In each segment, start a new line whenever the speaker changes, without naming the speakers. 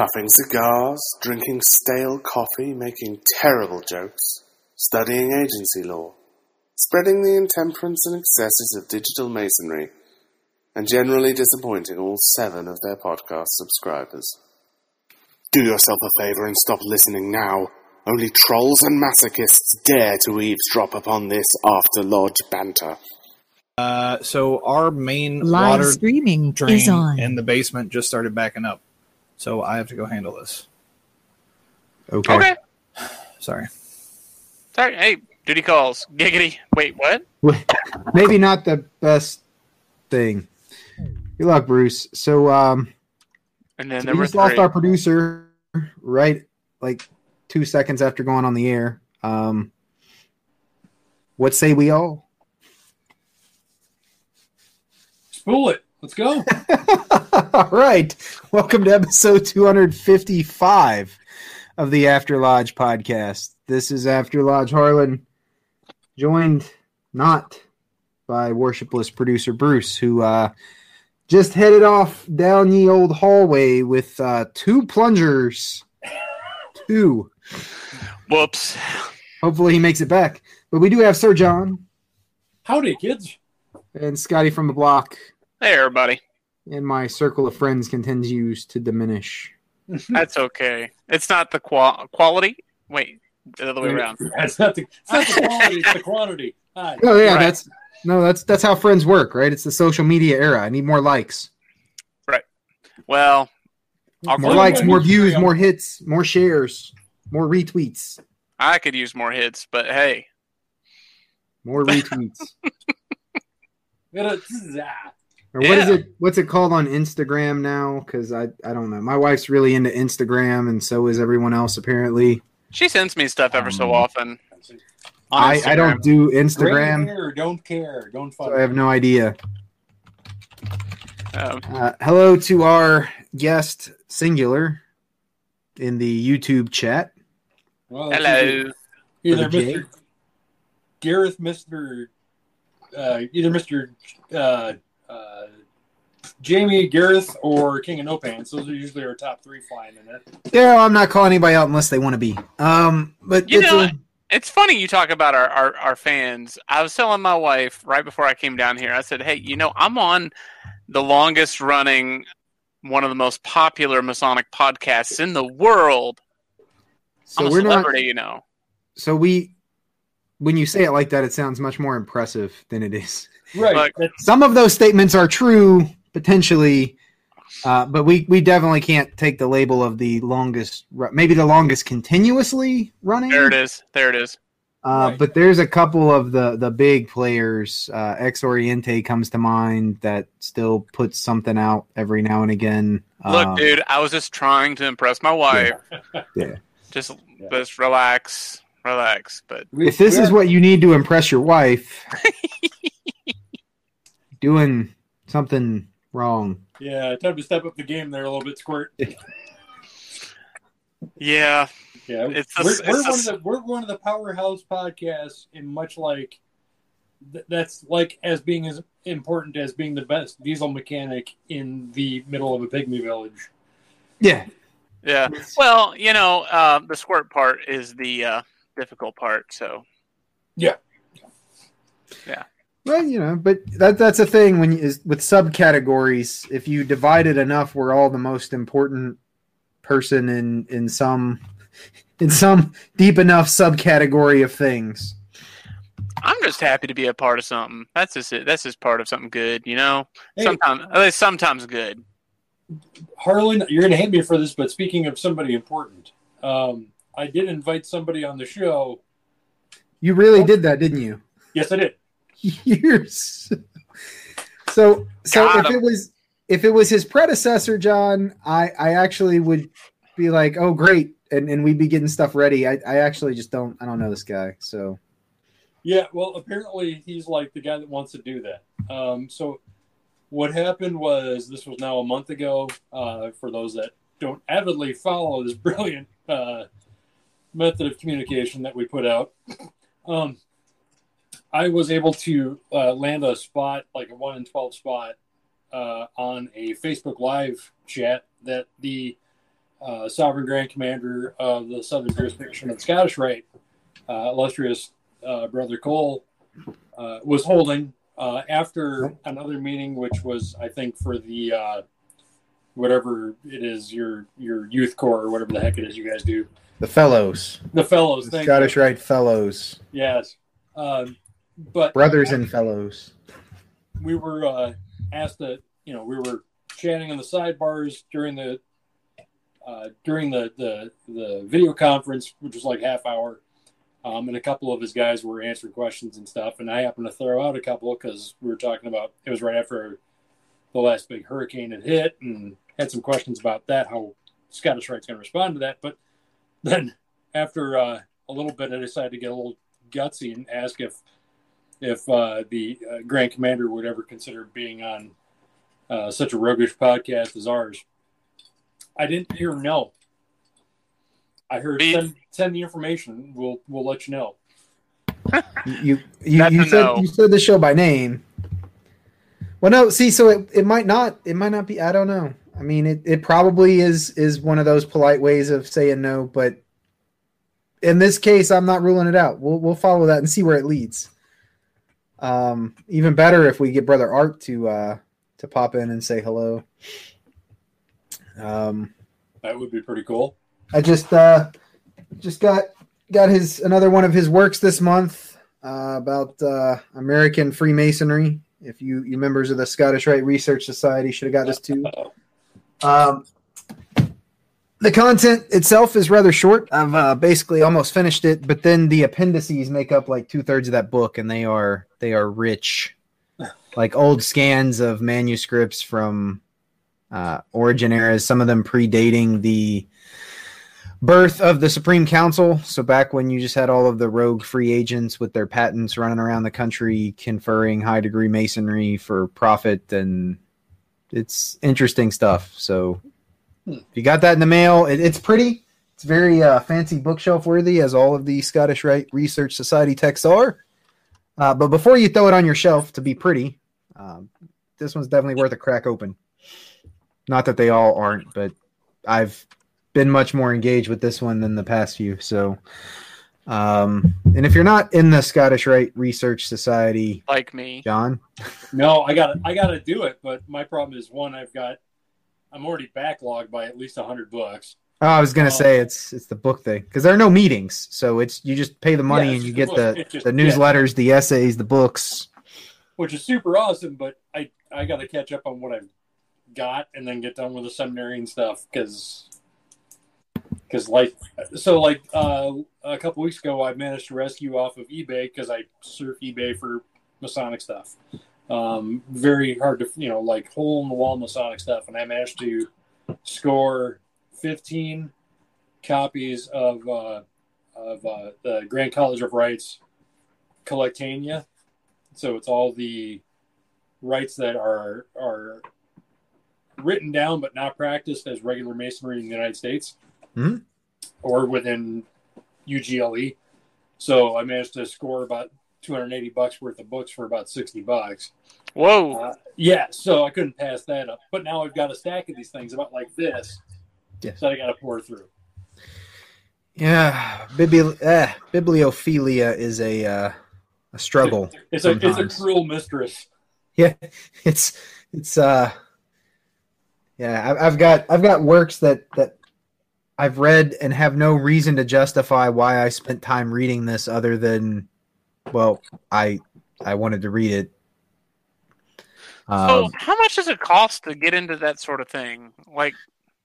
Puffing cigars, drinking stale coffee, making terrible jokes, studying agency law, spreading the intemperance and excesses of digital masonry, and generally disappointing all seven of their podcast subscribers. Do yourself a favor and stop listening now. Only trolls and masochists dare to eavesdrop upon this after lodge banter.
Uh, so our main
Live
water
streaming
drain
is on.
in the basement just started backing up. So I have to go handle this.
Okay.
Okay.
Sorry.
Sorry. Hey, duty calls. Giggity. Wait, what?
Maybe not the best thing. Good luck, Bruce. So, um,
And then
so we
number
just lost our producer right like two seconds after going on the air. Um, what say we all?
Spool it. Let's go.
all right. Welcome to episode 255 of the After Lodge podcast. This is After Lodge Harlan, joined not by worshipless producer Bruce, who uh, just headed off down the old hallway with uh, two plungers. Two.
Whoops.
Hopefully he makes it back. But we do have Sir John
Howdy, kids.
and Scotty from the block,
Hey, everybody.
and my circle of friends continues to diminish.
That's okay. It's not the qua- quality. Wait, the other way around.
It's not the, it's not the quality, it's the quantity. Hi.
Oh yeah,
Right.
that's no, that's that's how friends work, right? It's the social media era. I need more likes, Right.
Well, I'll
more likes, more views, more hits, more shares, more retweets,
I could use more hits, but hey,
more retweets.
Gotta-
or what is
Yeah.
it? What's it called on Instagram now? Because I I don't know. My wife's really into Instagram, and so is everyone else apparently.
she sends me stuff ever so
Um,
often.
I, I don't do Instagram,
hair, don't care. Don't
so. I have no idea.
Um,
Uh, hello to our guest, singular, in the YouTube chat.
Well,
hello.
Either, either
the J.
Mr. Gareth, Mr. Uh, either Mr. Uh, uh, Jamie Gareth or King of No Pants. Those are usually our top three flying in there.
Yeah, I'm not calling anybody out unless they want to be. Um, but
You
it's
know,
a-
It's funny you talk about our, our, our fans. I was telling my wife right before I came down here, I said, hey, you know, I'm on the longest running, one of the most popular Masonic podcasts in the world.
so
I'm a
we're not.
you know.
So we, when you say it like that, it sounds much more impressive than it is.
Right.
Look.
Some of those statements are true potentially, uh, but we we definitely can't take the label of the longest, maybe the longest continuously running.
There it is. There it is.
Uh,
Right.
But there's a couple of the the big players. Uh, Ex Oriente comes to mind that still puts something out every now and again.
Look,
Uh,
dude, I was just trying to impress my wife.
Yeah.
Just,
Yeah.
just relax, relax. But
if this
we
is what you need to impress your wife, doing something wrong.
Yeah, time to step up the game there a little bit, Squirt.
yeah,
Yeah,
It's a-
we're,
it's
we're
a-
one of the we're one of the powerhouse podcasts, and much like th- that's like as being as important as being the best diesel mechanic in the middle of a pygmy village.
Yeah.
yeah. Well, you know, uh, the squirt part is the uh, difficult part. So
Well, you know, but that that's a thing when you, is with subcategories. If you divide it enough, we're all the most important person in in some in some deep enough subcategory of things.
I'm just happy to be a part of something. That's just it. That's just part of something good, you know.
Hey.
Sometimes, at least sometimes good.
Harlan, you're going to hate me for this, but speaking of somebody important, um, I did invite somebody on the show.
You really did that, didn't you?
Yes, I did.
Years. So so
Got
if
him.
it was if it was his predecessor, John, I I actually would be like, "Oh, great," and and we'd be getting stuff ready. I I actually just don't. I don't know this guy, so
Yeah, well, apparently he's like the guy that wants to do that. Um, so what happened was this was now a month ago. Uh, for those that don't avidly follow this brilliant uh, method of communication that we put out, um, I was able to uh, land a spot, like a one in twelve spot, uh, on a Facebook Live chat that the uh, Sovereign Grand Commander of the Southern Jurisdiction of the Scottish Rite, uh, illustrious uh, Brother Cole, uh, was holding uh, after another meeting, which was, I think, for the uh, whatever it is, your your youth corps or whatever the heck it is you guys do,
the fellows,
the fellows.
the Scottish. Rite fellows,
Yes, um, but
brothers and fellows.
we were uh, asked that you know we were chatting in the sidebars during the uh, during the, the the video conference, which was like half hour, um, and a couple of his guys were answering questions and stuff, and I happened to throw out a couple because we were talking about it was right after the last big hurricane had hit, and had some questions about that, how Scottish Rite's going to respond to that, but then after uh, a little bit, I decided to get a little gutsy and ask if if uh, the uh, Grand Commander would ever consider being on uh, such a roguish podcast as ours. I didn't hear no. I heard
Beef.
send, send the information. We'll we'll let you know.
You you, you said
no.
you said the show by name. Well, no. See, so it, it might not. It might not be. I don't know. I mean, it, it probably is is one of those polite ways of saying no, but in this case, I'm not ruling it out. We'll we'll follow that and see where it leads. Um, even better if we get brother Art to uh to pop in and say hello. Um,
That would be pretty cool.
I just uh just got got his another one of his works this month uh, about uh, American Freemasonry. If you you members of the Scottish Rite Research Society should have got this too. Um, the content itself is rather short. I've uh, basically almost finished it, but then the appendices make up like two thirds of that book, and they are they are rich, like old scans of manuscripts from uh, origin eras. Some of them predating the birth of the Supreme Council. So back when you just had all of the rogue free agents with their patents running around the country, conferring high degree masonry for profit, and it's interesting stuff. So. If you got that in the mail, it, it's pretty. It's very uh, fancy bookshelf worthy, as all of the Scottish Rite Research Society texts are. Uh, but before you throw it on your shelf to be pretty, um, this one's definitely worth a crack open. Not that they all aren't, but I've been much more engaged with this one than the past few. So, um, and if you're not in the Scottish Rite Research Society,
like me.
John,
No, I got to I got to do it, but my problem is one I've got I'm already backlogged by at least a 100 bucks.
oh, I was gonna
Oh.
say it's it's the book thing because there are no meetings, so it's you just pay the money
Yeah,
and you get
a
the
just-
the
yeah.
newsletters, the essays, the books.
which is super awesome. But I I got to catch up on what I've got and then get done with the seminary and stuff because because like so like uh, a couple weeks ago I managed to rescue off of eBay because I surf eBay for Masonic stuff. Um, very hard to you know like hole in the wall Masonic stuff, and I managed to score 15 copies of uh, of uh, the Grand College of Rites Collectanea. So it's all the rites that are are written down but not practiced as regular masonry in the United States
Mhm.
or within UGLE. So I managed to score about 280 bucks worth of books for about 60 bucks.
Whoa.
Uh, yeah, so I couldn't pass that up. But now I've got a stack of these things about like this
yeah.
that I got to pour through.
Yeah, bibli- eh, bibliophilia is a uh, a struggle.
It's a it's a cruel mistress.
Yeah, it's it's uh, yeah. I- I've got I've got works that that I've read and have no reason to justify why I spent time reading this, other than, well, I I wanted to read it.
So,
Um,
how much does it cost to get into that sort of thing? Like,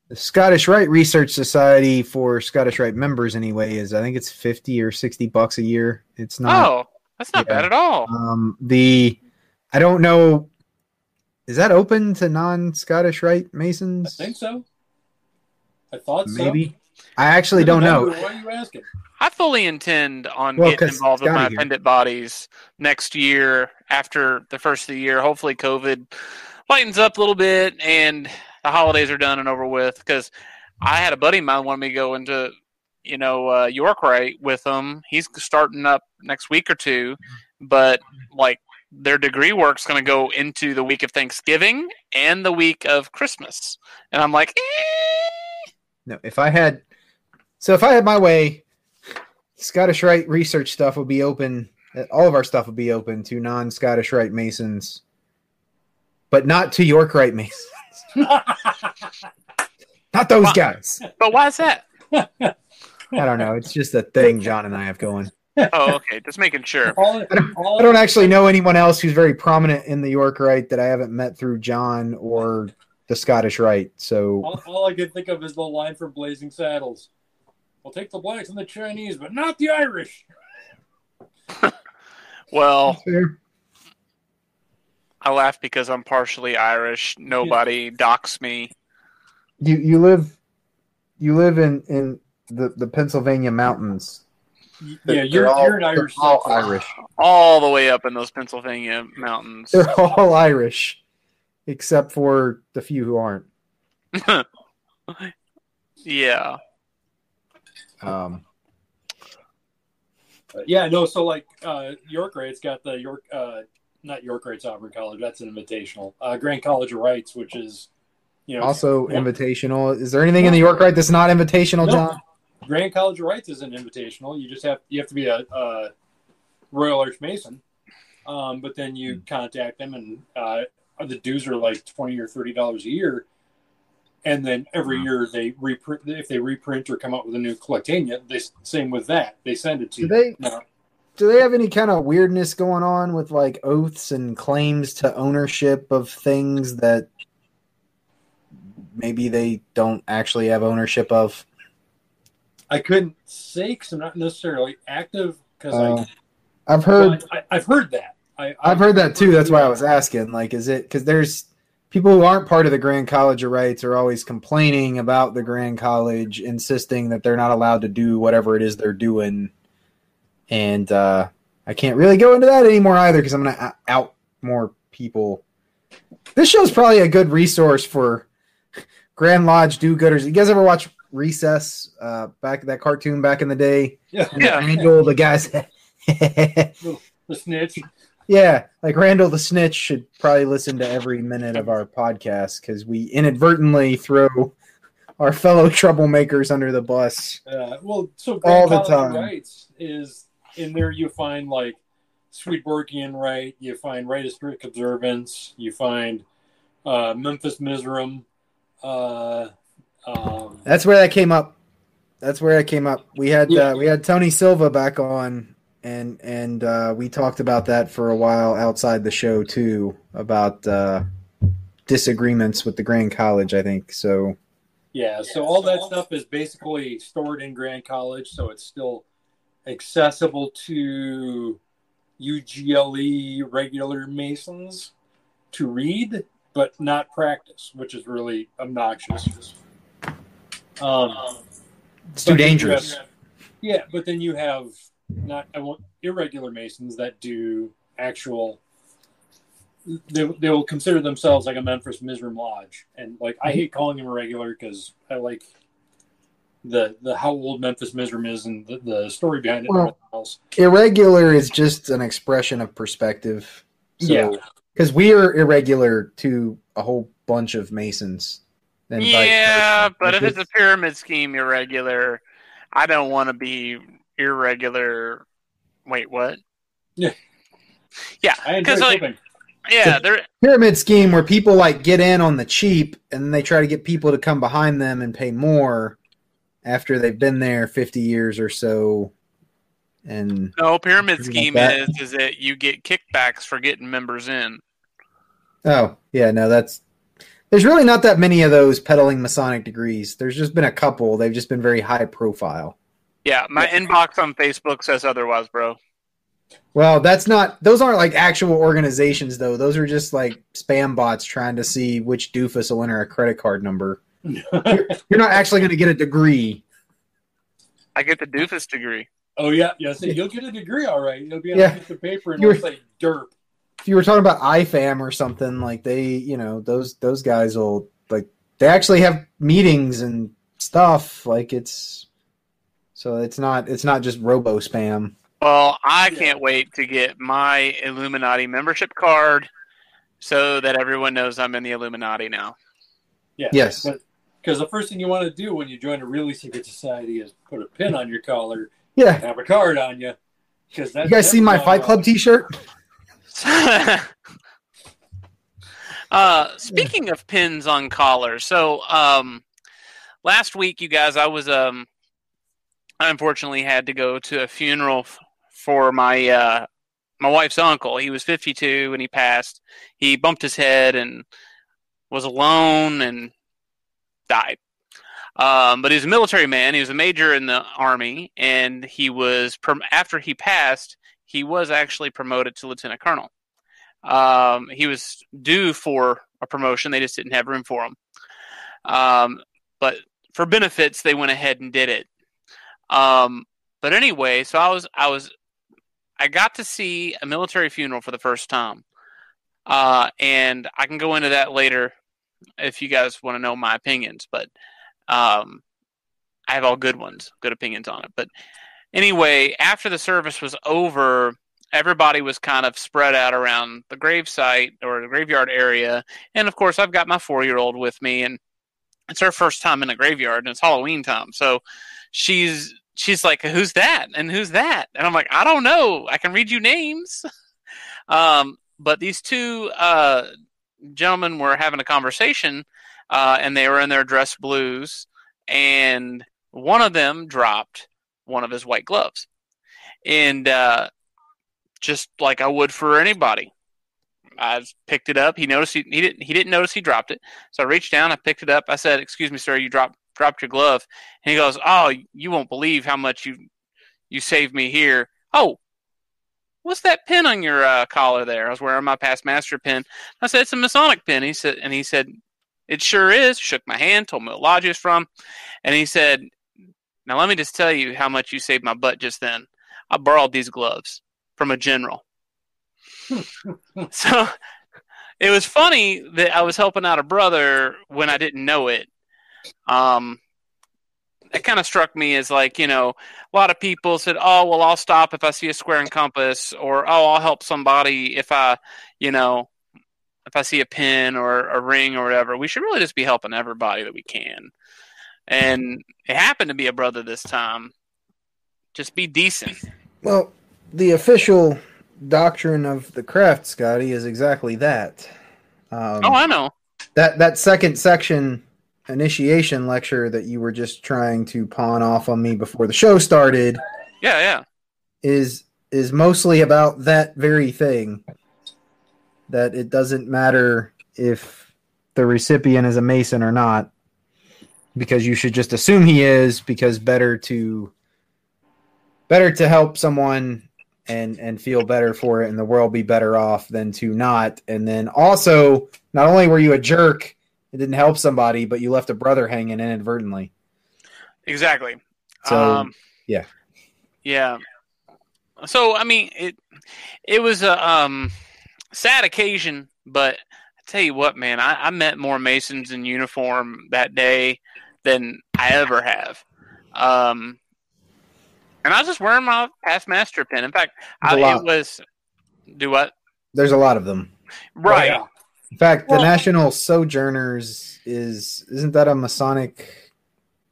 the Scottish Rite Research Society for Scottish Rite members, anyway, is I think it's fifty or sixty bucks a year. It's not.
oh, that's not
yeah.
bad at all.
Um, the I don't know. Is that open to non-Scottish Rite Masons?
I think so. I thought so.
Maybe. I actually don't know.
Why are you asking?
I fully intend on
Well,
getting involved with my appendant bodies next year after the first of the year. Hopefully, COVID lightens up a little bit and the holidays are done and over with. Because I had a buddy of mine wanted me to go into, you know, uh, York Rite with him. He's starting up next week or two, but like their degree work's going to go into the week of Thanksgiving and the week of Christmas, and I'm like, eh.
No, if I had, so if I had my way, Scottish Rite research stuff would be open. uh, All of our stuff would be open to non-Scottish Rite Masons, but not to York Rite Masons. Not those
Why-
guys.
but why is that?
I don't know. It's just a thing John and I have going.
Oh, okay, just making sure.
all,
I don't,
all-
I don't actually know anyone else who's very prominent in the York Rite that I haven't met through John or the Scottish Rite. So
all, all I can think of is the line from Blazing Saddles. We'll take the blacks and the Chinese, but not the Irish.
Well, I laugh because I'm partially Irish. Nobody docks me.
you you live you live in in the the Pennsylvania mountains.
Y-
They're-
Yeah,
they're
you're,
all-
you're an Irish.
all
settler.
Irish.
All the way up in those Pennsylvania mountains.
They're all Irish, except for the few who aren't.
yeah.
Um,
Uh, Yeah, no. So like uh, York Rite's got the York, uh, not York Rite's Auburn College. That's an invitational. Uh, Grand College of Rites, which is, you know,
also
Yeah.
invitational. Is there anything in the York Rite that's not invitational,
No.
John?
Grand College of Rites is an invitational. You just have you have to be a, a Royal Arch Mason, um, but then you contact them, and uh, the dues are like twenty or thirty dollars a year. And then every
Wow.
year they reprint if they reprint or come out with a new collectanea. They same with that. They send it to
Do
you.
they
Now,
do they have any kind of weirdness going on with like oaths and claims to ownership of things that maybe they don't actually have ownership of?
I couldn't say because I'm not necessarily active because
Uh, I've heard
I, I, I've heard that. I,
I've heard that too. That's why I was asking. Like, is it because there's people who aren't part of the Grand College of Rites are always complaining about the Grand College, insisting that they're not allowed to do whatever it is they're doing, and uh, I can't really go into that anymore either because I'm going to out more people. This show's probably a good resource for Grand Lodge do-gooders. You guys ever watch Recess? Uh, back that cartoon back in the day,
Yeah,
and
Yeah.
Randall, the guys.
the snitch.
Yeah, like Randall the Snitch should probably listen to every minute of our podcast because we inadvertently throw our fellow troublemakers under the bus.
Uh, well, so
All the time.
Rites is in there. You find like Swedenborgian Rite. You find Rite of Strict Observance. You find uh, Memphis Misraim. Uh, um,
That's where that came up. That's where that came up. We had
Yeah.
uh, we had Tony Silva back on, and and uh, we talked about that for a while outside the show too about uh, disagreements with the Grand College. I think so.
yeah, so all that stuff is basically stored in Grand College, so it's still accessible to UGLE regular Masons to read, but not practice, which is really obnoxious. Um,
It's too
But then you
dangerous.
have- yeah, but then you have not I want irregular masons that do actual. They, they will consider themselves like a Memphis Misraim Lodge, and like I hate calling them irregular because I like the the how old Memphis Misraim is and the, the story behind it.
Well,
everything else.
Irregular is just an expression of perspective. So,
Yeah.
because we are irregular to a whole bunch of Masons. and
Yeah, but if it's a pyramid scheme irregular, I don't want to be irregular. Wait, what?
Yeah.
Yeah,
I enjoy
because like,
flipping.
yeah, there.
pyramid scheme where people like get in on the cheap and they try to get people to come behind them and pay more after they've been there 50 years or so and
No, pyramid scheme
like that.
is is that you get kickbacks for getting members in.
oh yeah no that's there's really not that many of those peddling masonic degrees there's just been a couple they've just been very high profile
Yeah, my inbox on Facebook says otherwise, bro.
well that's not those aren't like actual organizations though those are just like spam bots trying to see which doofus will enter a credit card number You're not actually going to get a degree.
I get the doofus degree.
oh yeah, yeah. So you'll get a degree, all right. You'll be on
Yeah.
a piece of paper and
You were-
it'll say derp.
If you were talking about IFAM or something, like they, you know, those those guys will like they actually have meetings and stuff. Like it's so it's not it's not just robo spam.
Well, I can't wait to get my Illuminati membership card so that everyone knows I'm in the Illuminati now.
Yeah.
Yes.
Because the first thing you want to do when you join a really secret society is put a pin on your collar,
Yeah.
have a card on you. Because
You guys see my Fight Club T-shirt?
uh, speaking of pins on collars, so um, last week, you guys, I was um, I unfortunately had to go to a funeral for my uh, my wife's uncle. He was 52 when he passed. He bumped his head and was alone and died. Um, but he was a military man. He was a major in the army, and he was after he passed, he was actually promoted to lieutenant colonel. Um, he was due for a promotion; they just didn't have room for him. Um, but for benefits, they went ahead and did it. Um, but anyway, so I was I was I got to see a military funeral for the first time, uh, and I can go into that later if you guys want to know my opinions. But um, I have all good ones, good opinions on it. But anyway, after the service was over, everybody was kind of spread out around the gravesite or the graveyard area, and of course, I've got my four-year-old with me, and it's her first time in a graveyard, and it's Halloween time, so she's she's like, "Who's that?" and "Who's that?" and I'm like, "I don't know. I can read you names." um, but these two uh, gentlemen were having a conversation, uh, and they were in their dress blues, and one of them dropped one of his white gloves, and uh, just like I would for anybody. I picked it up. He noticed he, he didn't he didn't notice he dropped it. So I reached down, I picked it up. I said, "Excuse me, sir, you dropped dropped your glove." And he goes, "Oh, you won't believe how much you you saved me here." Oh, what's that pin on your uh, collar there? I was wearing my past master pin. I said, "It's a Masonic pin." He said, and he said, "It sure is." Shook my hand, told me what lodge it's from, and he said, "Now let me just tell you how much you saved my butt just then. I borrowed these gloves from a general." so it was funny that I was helping out a brother when I didn't know it. Um, it kind of struck me as like you know a lot of people said, "Oh, well, I'll stop if I see a square and compass," or "Oh, I'll help somebody if I, you know, if I see a pin or a ring or whatever." We should really just be helping everybody that we can. And it happened to be a brother this time. Just be decent.
Well, the official doctrine of the craft, Scotty, is exactly that. Um,
oh, I know.
that that second section initiation lecture that you were just trying to pawn off on me before the show started
Yeah, yeah.
is is mostly about that very thing that it doesn't matter if the recipient is a mason or not because you should just assume he is because better to better to help someone and and feel better for it and the world be better off than to not and then also not only were you a jerk it didn't help somebody but you left a brother hanging inadvertently
Exactly.
So,
um,
yeah.
yeah. So I mean, it it was a um, sad occasion, but I tell you what, man, I, I met more Masons in uniform that day than I ever have. Um, and I was just wearing my past master pin. In fact,
I, a
I, it was do what
there's a lot of them
right.
Oh, yeah.
In fact,
Well-
the National Sojourners is isn't that a Masonic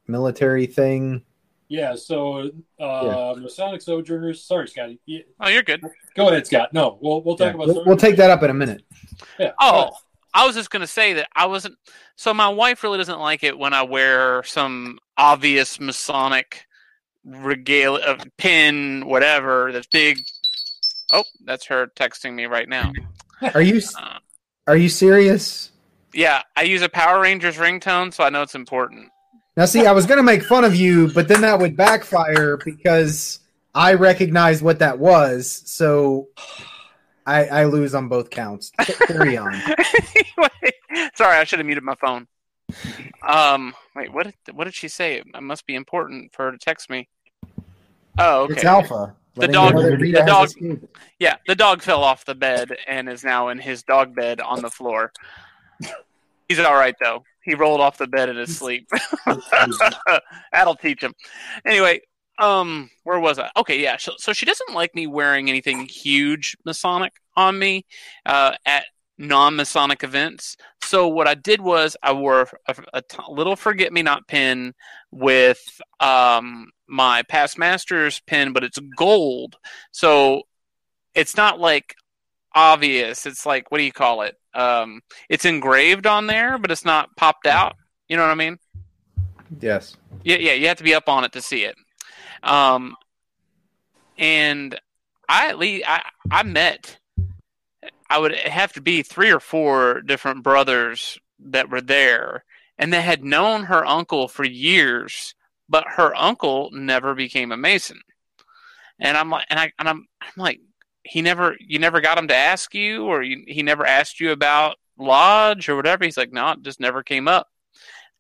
military thing?
Yeah, so uh, Masonic Sojourners. Sorry, Scotty. Yeah,
Oh, you're good.
go ahead, Scott. No, we'll we'll talk
Yeah,
about.
we'll, we'll take that up in a minute.
Yeah.
Oh, I was just gonna say that I wasn't. So my wife really doesn't like it when I wear some obvious Masonic regale of pin, whatever that's big. Oh, that's her texting me right now.
Are you
Uh,
are you serious?
yeah, I use a Power Rangers ringtone, so I know it's important.
Now, see, I was going to make fun of you, but then that would backfire because I recognized what that was. So I, I lose on both counts. Carry on.
anyway, sorry, I should have muted my phone. Um, wait, what did what did she say? It must be important for her to text me. Oh, okay.
It's Alpha.
The dog-
you know that
the dog- Yeah, the dog fell off the bed and is now in his dog bed on the floor. He's all right though. He rolled off the bed in his sleep. That'll teach him. Anyway, um, where was I? Okay, yeah. So, so she doesn't like me wearing anything huge Masonic on me uh, at non-Masonic events. So what I did was I wore a, a t- little forget-me-not pin with um, my past masters pin, but it's gold. So it's not like obvious. It's like what do you call it? Um, it's engraved on there, but it's not popped out. You know what I mean?
Yes.
Yeah, yeah, you have to be up on it to see it. Um, and I at least I, I met. I would have to be three or four different brothers that were there, and they had known her uncle for years, but her uncle never became a mason. And I'm like, and I and I'm I'm like, he never, you never got him to ask you, or you, he never asked you about lodge or whatever. He's like, no, it just never came up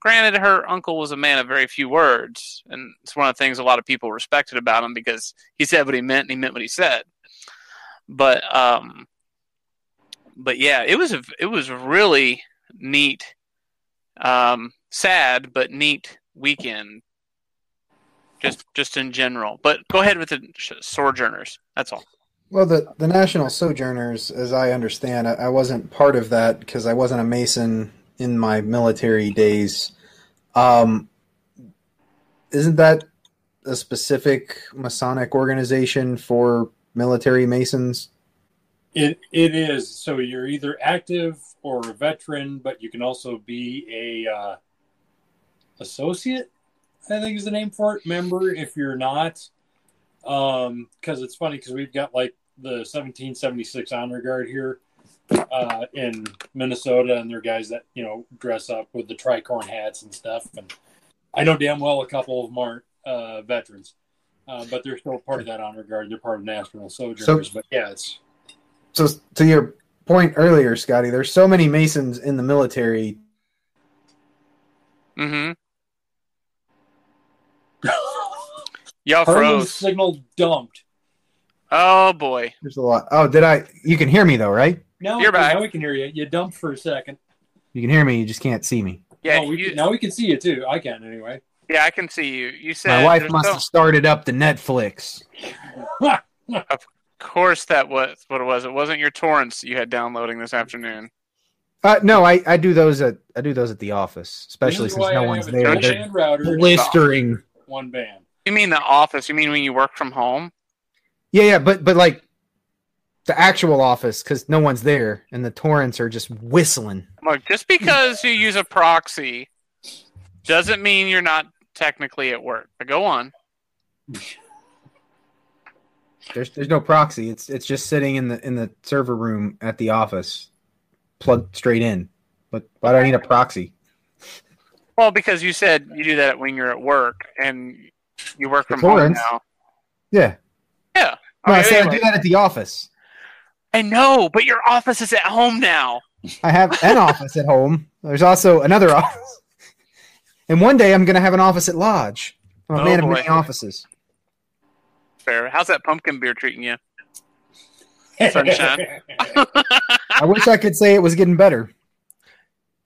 granted her uncle was a man of very few words and it's one of the things a lot of people respected about him because he said what he meant and he meant what he said but um but yeah it was a it was really neat um sad but neat weekend just just in general but go ahead with the sojourners that's all
Well, the the National Sojourners, as I understand, I, I wasn't part of that because I wasn't a Mason in my military days. Um, isn't that a specific Masonic organization for military Masons?
It it is. So you're either active or a veteran, but you can also be a uh, associate. I think is the name for it. Member if you're not, um, because it's funny because we've got like the 1776 honor guard here uh, in Minnesota, and they're guys that you know dress up with the tricorn hats and stuff. And I know damn well a couple of them aren't uh, veterans, uh, but they're still part of that honor guard. They're part of National Sojourners. but yeah, it's
So, to your point earlier, Scotty, there's so many Masons in the military.
mm-hmm y'all
Harlan's
froze
signal dumped.
oh boy
There's a lot. Oh, did I? You can hear me though, right?
No,
You're back.
now we can hear you. You dumped for a second.
You can hear me. You just can't see me.
yeah
oh, we
you-
can, now we can see you too. I can anyway.
Yeah, I can see you. You said
My wife must
no-
have started up the Netflix.
Of course, that was what it was. It wasn't your torrents you had downloading this afternoon.
Uh, no, I, I do those at I do those at the office, especially since no
I
one's
have a
there. They're blistering.
one band.
You mean the office? You mean when you work from home?
Yeah, yeah, but but like the actual office because no one's there, and the torrents are just whistling.
Look, just because you use a proxy doesn't mean you're not technically at work. But go on.
There's there's no proxy. It's it's just sitting in the in the server room at the office, plugged straight in. But why do I need a proxy?
Well, because you said you do that when you're at work, and you work from home now.
Yeah,
Yeah.
no, I
Okay,
said I do that at the office.
I know, but your office is at home now.
I have an office at home. There's also another office, and one day I'm going to have an office at Lodge. I'm a
Oh,
man of many offices.
Fair. How's that pumpkin beer treating you? Sunshine.
I wish I could say it was getting better.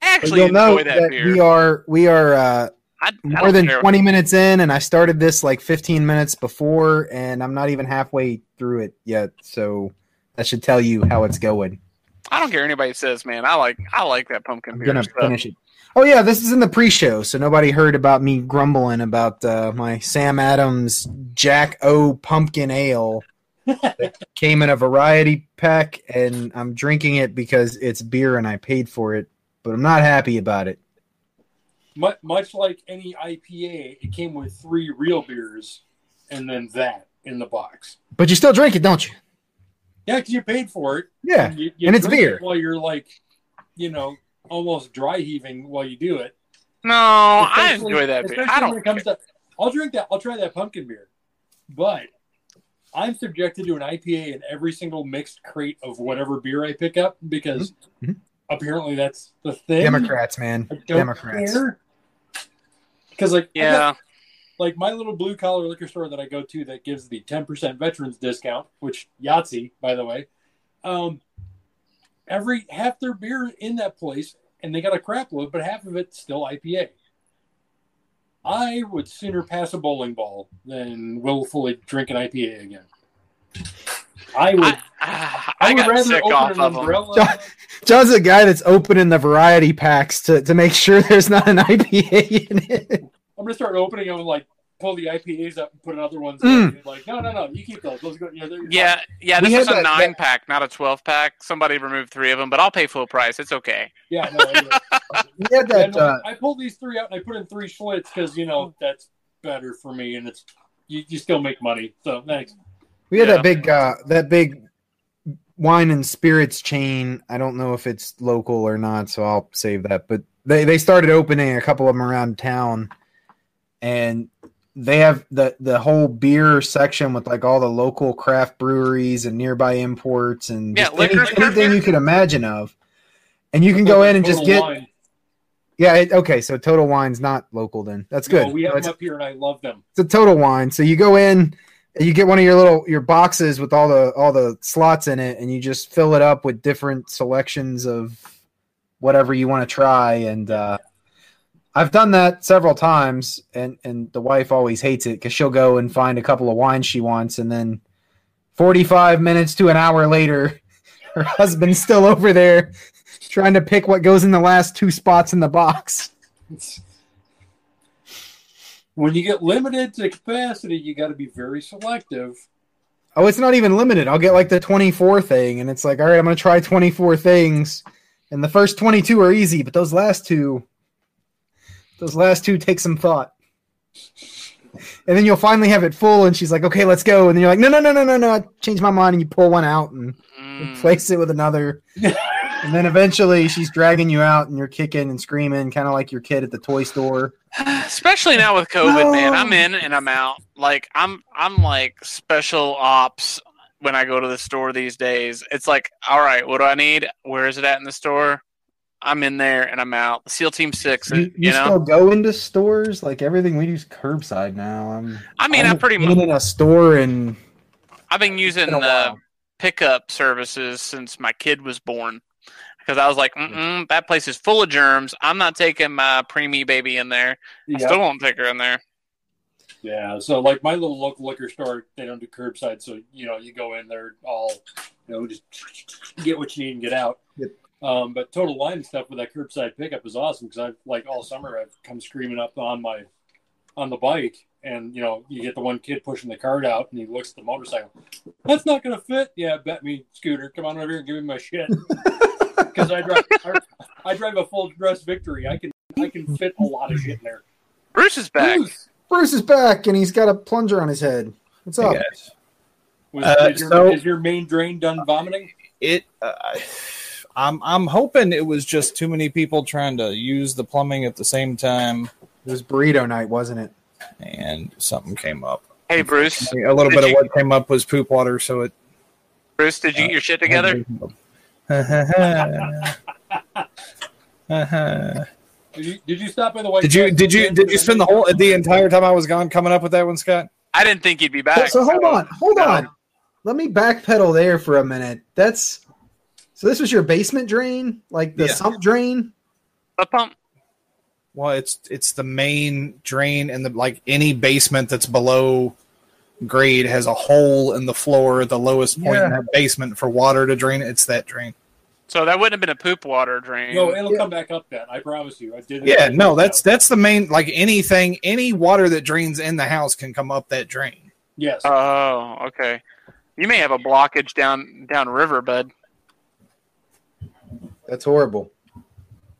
I
But
actually
you'll know
that,
that
beer.
we are we are uh,
I, I
more than
care.
20 minutes in, and I started this like 15 minutes before, and I'm not even halfway through it yet. So that should tell you how it's going.
I don't care anybody says, man. I like I like that pumpkin
I'm
beer.
gonna
stuff.
finish it. Oh yeah, this is in the pre-show, so nobody heard about me grumbling about uh, my Sam Adams Jack O Pumpkin Ale. that came in a variety pack, and I'm drinking it because it's beer and I paid for it, but I'm not happy about it.
Mu- much like any IPA, it came with three real beers and then that in the box.
But you still drink it, don't you?
Yeah, because you paid for it.
Yeah.
you, you
and it's
drink it
beer.
while you're like, you know, almost dry heaving while you do it.
No, I enjoy that beer.
especially
I
when
don't.
it comes to, I'll drink that. I'll try that pumpkin beer, but I'm subjected to an IPA in every single mixed crate of whatever beer I pick up because
Mhm.
apparently that's the thing.
Democrats, man. Democrats.
Because like I got-
Yeah.
like my little blue collar liquor store that I go to that gives the ten percent veterans discount, which Yahtzee, by the way. Um, every half their beer in that place, and they got a crap load, but half of it's still IPA. I would sooner pass a bowling ball than willfully drink an IPA again. I would.
I,
I,
I,
would
got
rather
sick
open
off
an
of them.
umbrella.
John's the guy that's opening the variety packs to, to make sure there's not an IPA in it.
I'm gonna start opening them like pull the IPAs up and put another ones.
Mm.
in. Like, no, no, no, you keep those. Those go. Yeah,
Yeah, yeah. This
had
was a
that-
nine
that-
pack, not a twelve pack. Somebody removed three of them, but I'll pay full price. It's okay.
yeah. No, anyway.
We had
Yeah,
that. Uh,
I pulled these three out and I put in three Schlitz because you know that's better for me and it's you, you still make money. So thanks.
we had
Yeah.
that big uh, that big wine and spirits chain. I don't know if it's local or not, so I'll save that. But they they started opening a couple of them around town, and they have the the whole beer section with like all the local craft breweries and nearby imports and
Yeah,
just any-
liquor
anything you could imagine of. And you can go in and just get
Wine.
yeah. It, okay, so Total Wine's not local then. That's
No,
good.
we have
It's-
them up here and I love them.
it's a total wine. So you go in, and you get one of your little your boxes with all the all the slots in it, and you just fill it up with different selections of whatever you want to try. And uh, I've done that several times, and and the wife always hates it because she'll go and find a couple of wines she wants, and then forty five minutes to an hour later, her husband's still over there trying to pick what goes in the last two spots in the box.
When you get limited to capacity, you got to be very selective.
Oh, it's not even limited. I'll get like the 24 thing, and it's like, all right, I'm going to try 24 things. And the first 22 are easy, but those last two, those last two take some thought. And then you'll finally have it full, and she's like, okay, let's go. And then you're like, no, no, no, no, no, no. I changed my mind, and you pull one out and
Mm.
replace it with another. and then eventually she's dragging you out, and you're kicking and screaming, kind of like your kid at the toy store.
Especially now with COVID, man. I'm in and I'm out. Like I'm I'm like special ops when I go to the store these days. It's like, all right, what do I need? Where is it at in the store? I'm in there and I'm out. SEAL Team Six,
You,
you,
you
know.
still go into stores like everything we do is curbside now. I'm.
I mean, I'm pretty much
in a store and
I've been using
been
the pickup services since my kid was born because I was like, Mm-mm, that place is full of germs. I'm not taking my preemie baby in there. I still won't take her in there.
Yeah, so like my little local liquor store, they don't do curbside, so you know you go in there all, you know, just get what you need and get out.
Yep.
Um, but Total Wine and stuff with that curbside pickup is awesome because I've like all summer I've come screaming up on my on the bike, and you know you get the one kid pushing the cart out, and he looks at the motorcycle. That's not gonna fit. Yeah, bet me, Scooter. Come on over here and give me my shit. Because I drive, I, I drive a full dress Victory. I can I can fit a lot of shit in there.
Bruce is back.
Bruce,
Bruce is back and he's got a plunger on his head. What's up?
guys.
was,
Uh,
is, your,
so-
is your main drain done vomiting?
It. Uh, I'm I'm hoping it was just too many people trying to use the plumbing at the same time,
It was burrito night, wasn't it?
and something came up.
Hey, Bruce.
A little
Did
bit of what came up was poop water, so it.
Bruce, did you get your shit uh, together?
did
Did you, did you stop by the white?
you did you did you spend the whole the entire time I was gone coming up with that one, Scott?
I didn't think you'd be back.
so hold on, hold on. Let me backpedal there for a minute. That's so. This was your basement drain, like the
Yeah.
sump drain.
The pump.
Well, it's it's the main drain, and the like any basement that's below grade has a hole in the floor, the lowest point in
Yeah.
that basement for water to drain. It's that drain.
So that wouldn't have been a poop water drain.
No, it'll
Yeah.
come back up. Then I promise you. I did.
Yeah, no, that's that's the main like anything any water that drains in the house can come up that drain.
yes.
Oh, okay. You may have a blockage down down river, bud.
That's horrible.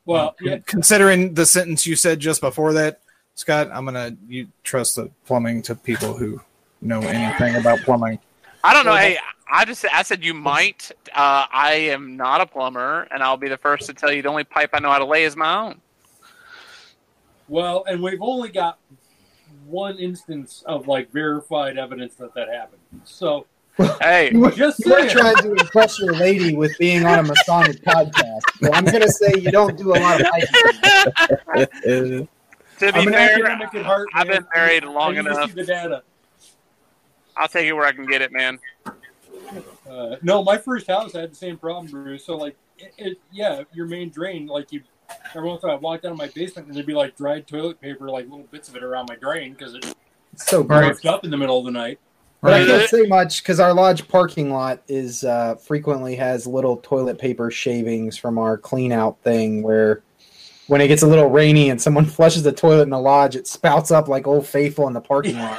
well, yeah,
Considering the sentence you said just before that, Scott, I'm gonna you trust the plumbing to people who know anything about plumbing.
I don't know. Hey, I just I said you might. Uh, I am not a plumber, and I'll be the first to tell you the only pipe I know how to lay is my own.
well, and we've only got one instance of like verified evidence that that happened. So
Hey,
Just
You were
saying.
trying to impress your lady with being on a Masonic podcast. So I'm going to say you don't do a lot of hiking.
to be
I'm an
fair,
academic at heart.
I've been married long
need to
enough.
see the data.
I'll take it where I can get it, man.
Uh, no, my first house I had the same problem, Bruce. So like, it, it, yeah, your main drain, like you. Every once in a while, I walk down my basement and there'd be like dried toilet paper, like little bits of it around my drain because it
So
Right.
gross.
burst up in the middle of the night.
But I can't say much because our lodge parking lot is uh, frequently has little toilet paper shavings from our clean out thing where when it gets a little rainy and someone flushes the toilet in the lodge, it spouts up like Old Faithful in the parking lot.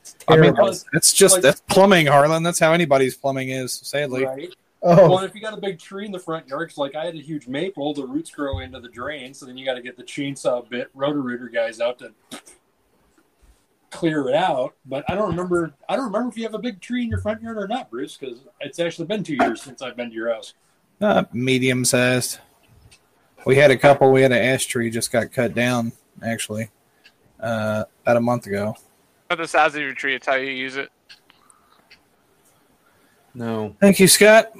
It's
I mean,
terrible.
that's, that's just
Like-
that's plumbing, Harlan. That's how anybody's plumbing is. Sadly,
Right.
oh,
Well, if you got a big tree in the front yard, 'cause, like I had a huge maple, the roots grow into the drain, so then you got to get the chainsaw bit rotor rooter guys out to clear it out. But I don't remember. I don't remember if you have a big tree in your front yard or not, Bruce, because it's actually been two years since I've been to your house.
uh, medium sized. We had a couple. We had an ash tree just got cut down actually uh, about a month ago.
But the size of your tree, it's how you use it.
no.
Thank you, Scott.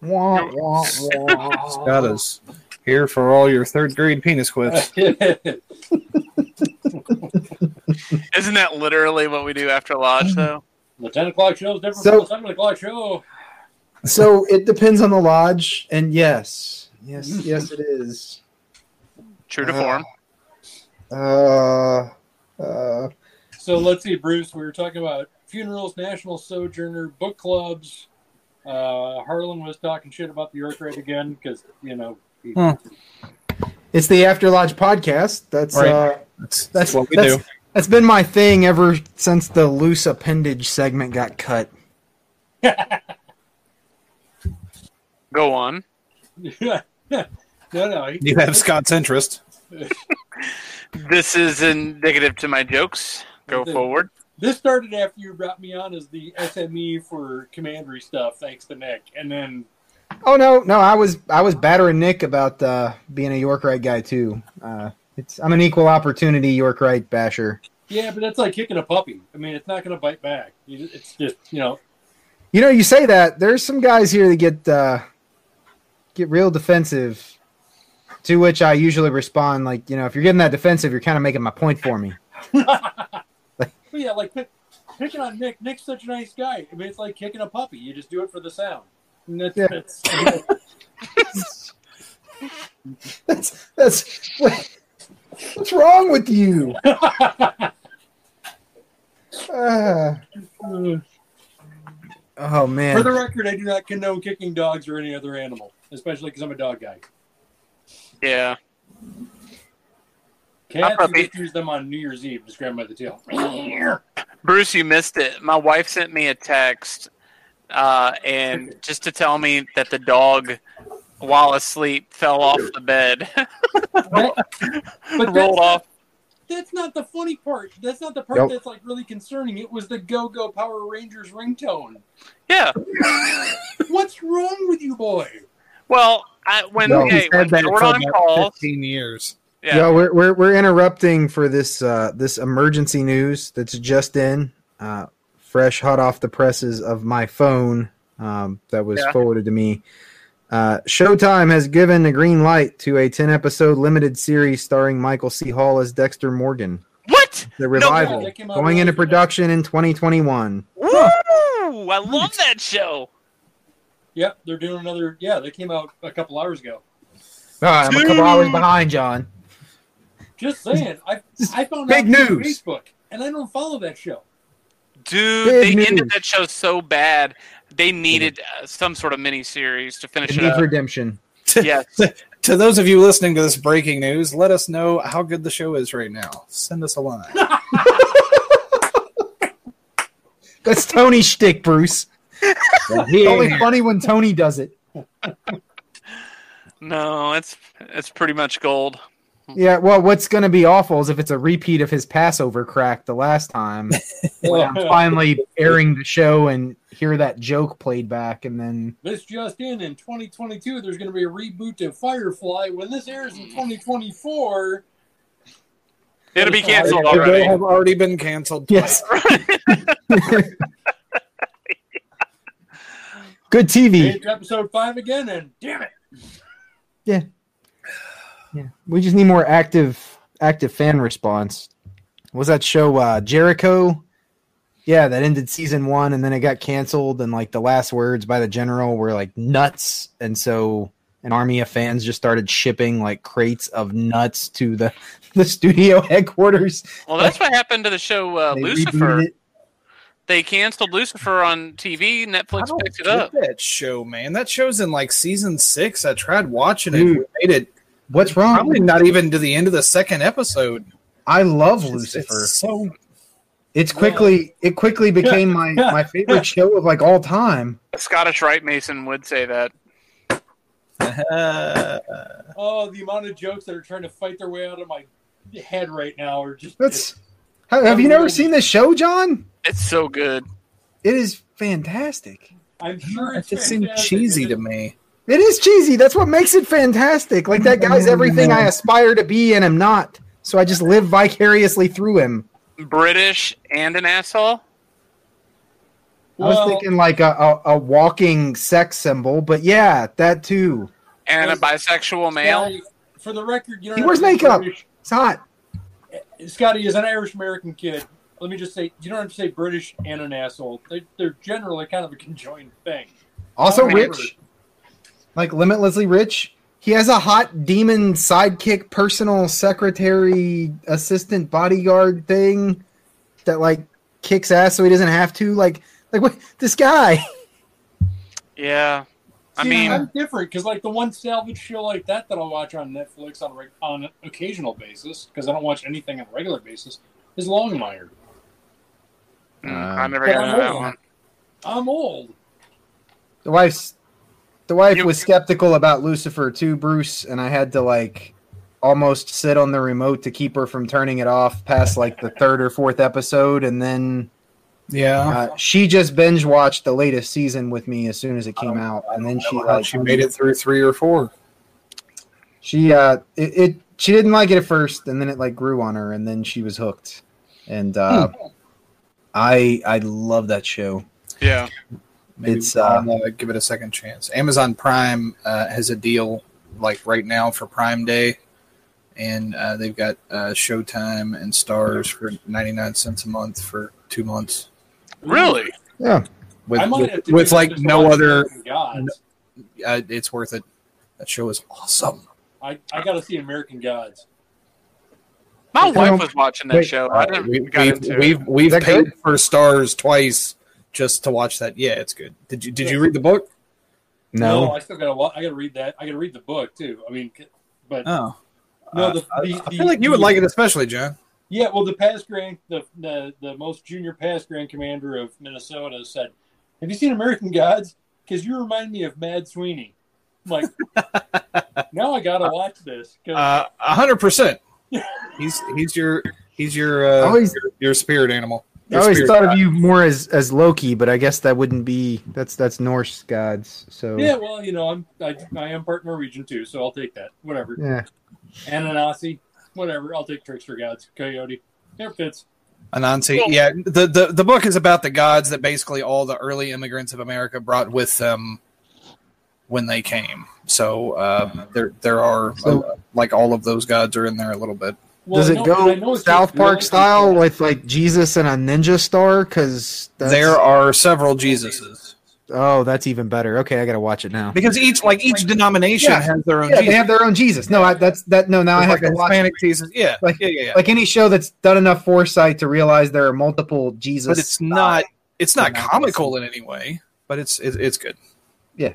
Wah, wah, wah.
Scott is here for all your third grade penis quits.
Isn't that literally what we do after lodge, though?
the ten o'clock show is different
So-
from the seven o'clock show.
So it depends on the lodge, and yes, yes, yes, it is.
True to
Uh,
form.
Uh, uh,
So let's see, Bruce. We were talking about funerals, national sojourner, book clubs. Uh, Harlan was talking shit about the York Rite again because you know. he-
Hmm.
it's the After Lodge podcast. That's
Right.
uh,
That's,
That's-
that's what we
that's-
do.
that's been my thing ever since the loose appendage segment got cut.
Go on.
no, no. he-
You have Scott's interest.
This is indicative to my jokes. Go
The-
forward.
This started after you brought me on as the SME for commandery stuff, thanks to Nick, and then
Oh no, no, I was I was battering Nick about uh, being a York Rite guy too. Uh, it's I'm an equal opportunity York Rite basher.
yeah, but that's like kicking a puppy. I mean, it's not going to bite back. It's just you know,
You know, you say that there's some guys here that get uh, get real defensive. To which I usually respond like, you know, if you're getting that defensive, you're kind of making my point for me.
but yeah, like pick, picking on Nick. Nick's such a nice guy. I mean, it's like kicking a puppy. You just do it for the sound. And that's,
Yeah.
that's
That's that's what's wrong with you? Uh, oh man.
For the record, I do not condone kicking dogs or any other animal, especially because I'm a dog guy.
Yeah.
Cats, you
puppy.
just use them on New Year's Eve, just grab by the tail.
Bruce, you missed it. My wife sent me a text, uh, and just to tell me that the dog, while asleep, fell off the bed,
But
rolled
that's,
off.
that's not the funny part. That's not the part
Nope.
that's like really concerning. It was the Go Go Power Rangers ringtone.
Yeah.
What's wrong with you, boy?
Well, I, when
No,
okay,
He's
when
had that for
Jordan calls,
15 years.
yeah,
Yo, we're, we're we're interrupting for this uh, this emergency news that's just in, uh, fresh, hot off the presses of my phone um, that was
Yeah.
forwarded to me. Uh, Showtime has given the green light to a ten episode limited series starring Michael C. Hall as Dexter Morgan.
what?
The revival
that came out
going into production in 2021.
Woo! I love that show.
Yep, they're doing another. Yeah, they came out a couple hours ago.
I'm a couple hours behind, John.
Just saying, I I found
Big
out through
news.
Facebook, and I don't follow that show.
Dude,
Big
they ended that show so bad. They needed uh, some sort of mini series to finish
It
it
needs
up.
redemption.
yes.
To those of you listening to this breaking news, let us know how good the show is right now. Send us a line.
That's Tony's shtick, Bruce.
He
Only funny when Tony does it.
No, it's it's pretty much gold.
Yeah, well, what's going to be awful is if it's a repeat of his Passover crack the last time. when I'm finally airing the show and hear that joke played back, and then
This just in in 2022, there's going to be a reboot to Firefly. When this airs in 2024,
It'll be
It
canceled
It will
already.
have already been canceled.
yes, Good TV.
It's episode five again, and damn it.
Yeah. Yeah, we just need more active active fan response. What was that show uh, Jericho? Yeah, that ended season one, and then it got canceled. And like the last words by the general were like nuts, and so an army of fans just started shipping like crates of nuts to the the studio headquarters.
Well, that's what happened to the show uh,
They
Lucifer. They canceled Lucifer on TV.
I
Netflix
don't
picked it up.
that show, man. That show's in like season six. I tried watching it. We made it
What's wrong?
probably not even to the end of the second episode.
I love
It's-
Lucifer.
It's so
It's quickly it quickly became my my favorite show of like all time.
A Scottish Rite Mason would say that.
Oh, the amount of jokes that are trying to fight their way out of my head right now are just.
That's have have you never seen this show, John?
It's so good.
It is fantastic.
I'm sure
it
it's
just seemed cheesy to me.
It is cheesy. That's what makes it fantastic. Like that guy's everything I aspire to be and am not. So I just live vicariously through him.
British and an asshole.
I was
Well,
thinking like a, a, a walking sex symbol, but yeah, that too.
And a bisexual male.
Scotty, for the record, you don't
He wears makeup.
British.
It's hot.
Eh, Scotty is an Irish American kid. Let me just say, you don't have to say British and an asshole. They, they're generally kind of a conjoined thing.
Also rich, like limitlessly rich. He has a hot demon sidekick, personal secretary, assistant, bodyguard thing that like kicks ass so he doesn't have to. Like, like what? This guy.
Yeah. I mean,
I'm different because like the one salvage show like that that I'll watch on Netflix on a reg- on an occasional basis because I don't watch anything on a regular basis is Longmire.
I never
but
got
I'm
that
old.
one.
I'm old.
The wife's the wife
You-
was skeptical about Lucifer too, Bruce, and I had to like almost sit on the remote to keep her from turning it off past like the third or fourth episode, and then
Yeah.
uh, she just binge watched the latest season with me as soon as it came out, and then she like
she made it through three or four.
She uh, it, it she didn't like it at first, and then it like grew on her, and then she was hooked, and uh, I I love that show.
Yeah.
Maybe
It's,
I'll uh, give it a second chance. Amazon Prime uh, has a deal like right now for Prime Day, and uh, they've got uh, Showtime and Starz for ninety nine cents a month for two months.
Really?
Yeah,
With with, with like no other,
American Gods.
uh, it's worth it. That show is awesome.
I, I got to see American Gods.
My wife was watching that
wait,
show. I didn't
we,
got
we've,
into
we've we've paid
good?
for Starz twice just to watch that. Yeah, it's good. Did you did you read the book?
no,
I still got to. I got to read that. I got to read the book too. I mean, but
Oh,
no,
uh,
the,
I,
the,
I
the-
feel like you would
the-
like it, especially John.
Yeah, well, the past grand, the, the the most junior past grand commander of Minnesota said, "Have you seen American Gods? Because you remind me of Mad Sweeney." I'm like, now I gotta watch this. 'cause-
Uh, A hundred percent. He's he's your he's your uh,
Always-
your, your spirit animal.
I always thought
guide.
of you more as as Loki, but I guess that wouldn't be that's that's Norse gods. So
yeah, well, you know, I'm I, I am part Norwegian too, so I'll take that. Whatever.
yeah.
Ananasi, whatever. I'll take Trickster Gods. Coyote. It fits.
Anansi.
Well-
yeah, the, the the book is about the gods that basically all the early immigrants of America brought with them when they came. So uh, there there are
So-
uh, like all of those gods are in there a little bit.
Well,
Does it
no, but I know
go South
just
Park
really-
style with like Jesus and a ninja star? Because
There are several Jesuses
Oh, that's even better. Okay, I gotta watch it now.
because each like each denomination
Yeah.
has their own.
Yeah,
Jesus.
they have their own Jesus. No, I, that's that. No, now I have
like
to
a
watch.
Hispanic Jesus. Yeah,
Like-
yeah, yeah, yeah.
Like any show that's done enough foresight to realize there are multiple Jesus.
but it's not it's not
Not
comical in any way. But it's it, it's good. Yeah.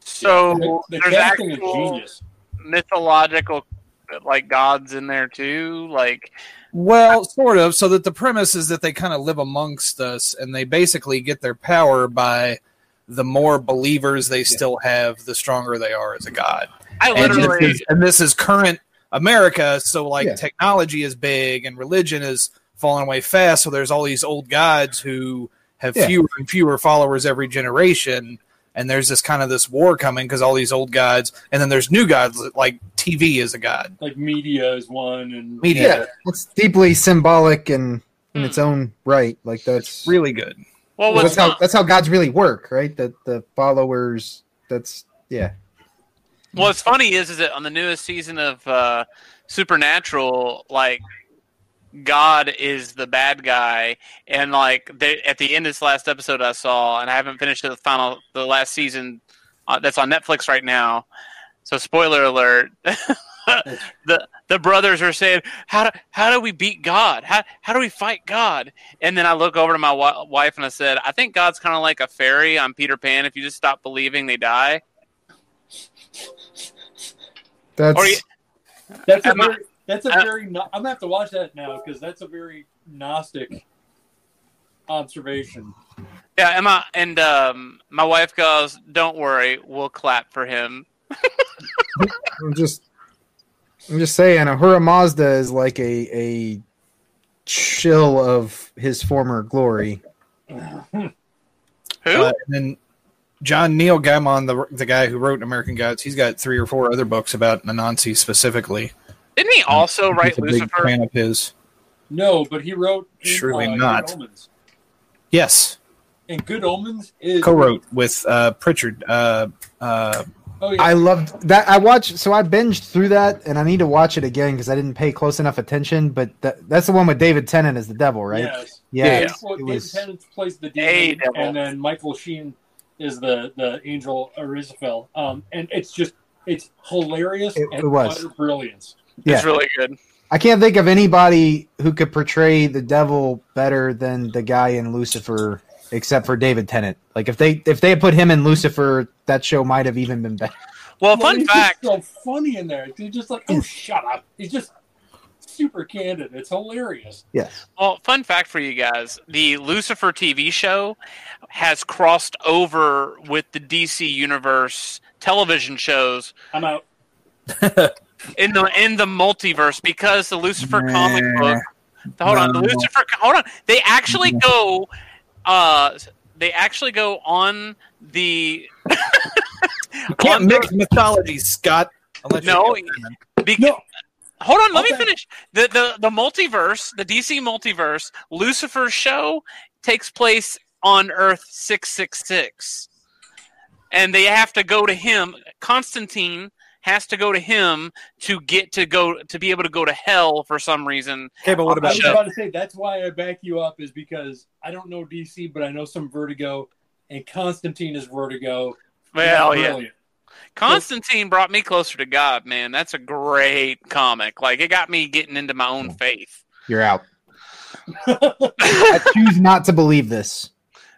So
The, the
there's
casting
actual
genius.
mythological like gods in there too. Like
Well, sort of. So that the premise is that they kind of live amongst us, and they basically get their power by the more believers they still have, the stronger they are as a god.
I
And
literally
this is, and this is current America, so like
Yeah.
technology is big and religion is falling away fast. So there's all these old gods who have
Yeah.
fewer and fewer followers every generation. And there's this kind of this war coming because all these old gods, and then there's new gods like TV is a god.
Like media is one, and
Media.
Yeah, it's deeply symbolic and in its own right. Like that's
Really good.
Well,
Well,
what's
that's how that's how gods really work, right? That the followers. That's yeah.
Well, what's funny is is that on the newest season of uh, Supernatural, like God is the bad guy, and like they, at the end of this last episode I saw, and I haven't finished the final the last season uh, that's on Netflix right now. So spoiler alert. the the brothers are saying how do how do we beat God? How how do we fight God? And then I look over to my wi- wife and I said, I think God's kind of like a fairy on Peter Pan. If you just stop believing, they die.
That's
Or
That's a
Am I-
very. That's a
uh,
very. no- I'm gonna have to watch that now because that's a very gnostic observation.
Yeah, Emma and um, my wife goes, "Don't worry, we'll clap for him."
I'm just I'm just saying Ahura Mazda is like a a chill of his former glory.
Who?
Uh, and then John Neil Gaiman, the the guy who wrote American Gods, he's got three or four other books about Anansi specifically.
Didn't he also write
He's a big
Lucifer?
fan of his.
No, but he wrote in,
Surely
uh,
not. Yes,
And Good Omens is
co-wrote with uh, Pratchett. Uh, uh,
Oh yeah,
I loved that. I watched, so I binged through that, and I need to watch it again because I didn't pay close enough attention. But that, that's the one with David Tennant as the devil, right?
yes.
Yeah,
Yeah.
That's what
it
David
was.
Tennant plays the
Hey,
demon,
devil.
and then Michael Sheen is the the angel Aziraphale. Um, and it's just it's hilarious
It-
and
it was.
utter brilliance.
Yeah.
It's really good.
I can't think of anybody who could portray the devil better than the guy in Lucifer, except for David Tennant. Like if they if they had put him in Lucifer, that show might have even been better.
Well,
Well,
fun
he's
fact.
just so funny in there. He's just like, oh, shut up. He's just super candid. It's hilarious.
Yes.
Well, fun fact for you guys: the Lucifer TV show has crossed over with the DC Universe television shows
I'm out.
in the in the multiverse because the Lucifer comic book. Hold on, the Lucifer. Hold on, they actually go. Uh, they actually go on the.
you can't
on the-
mix mythologies, Scott.
No,
you-
Be-
No.
Hold on, let me finish. The, the the multiverse, the DC multiverse, Lucifer's show takes place on Earth six six six, and they have to go to him. Constantine has to go to him to get to go to be able to go to hell for some reason.
Okay, but what about?
I was
show?
about to say that's why I back you up is because I don't know DC, but I know some Vertigo, and Constantine is Vertigo.
Well, yeah, Constantine brought me closer to God. Man, that's a great comic. Like it got me getting into my own faith.
You're out. I choose not to believe this.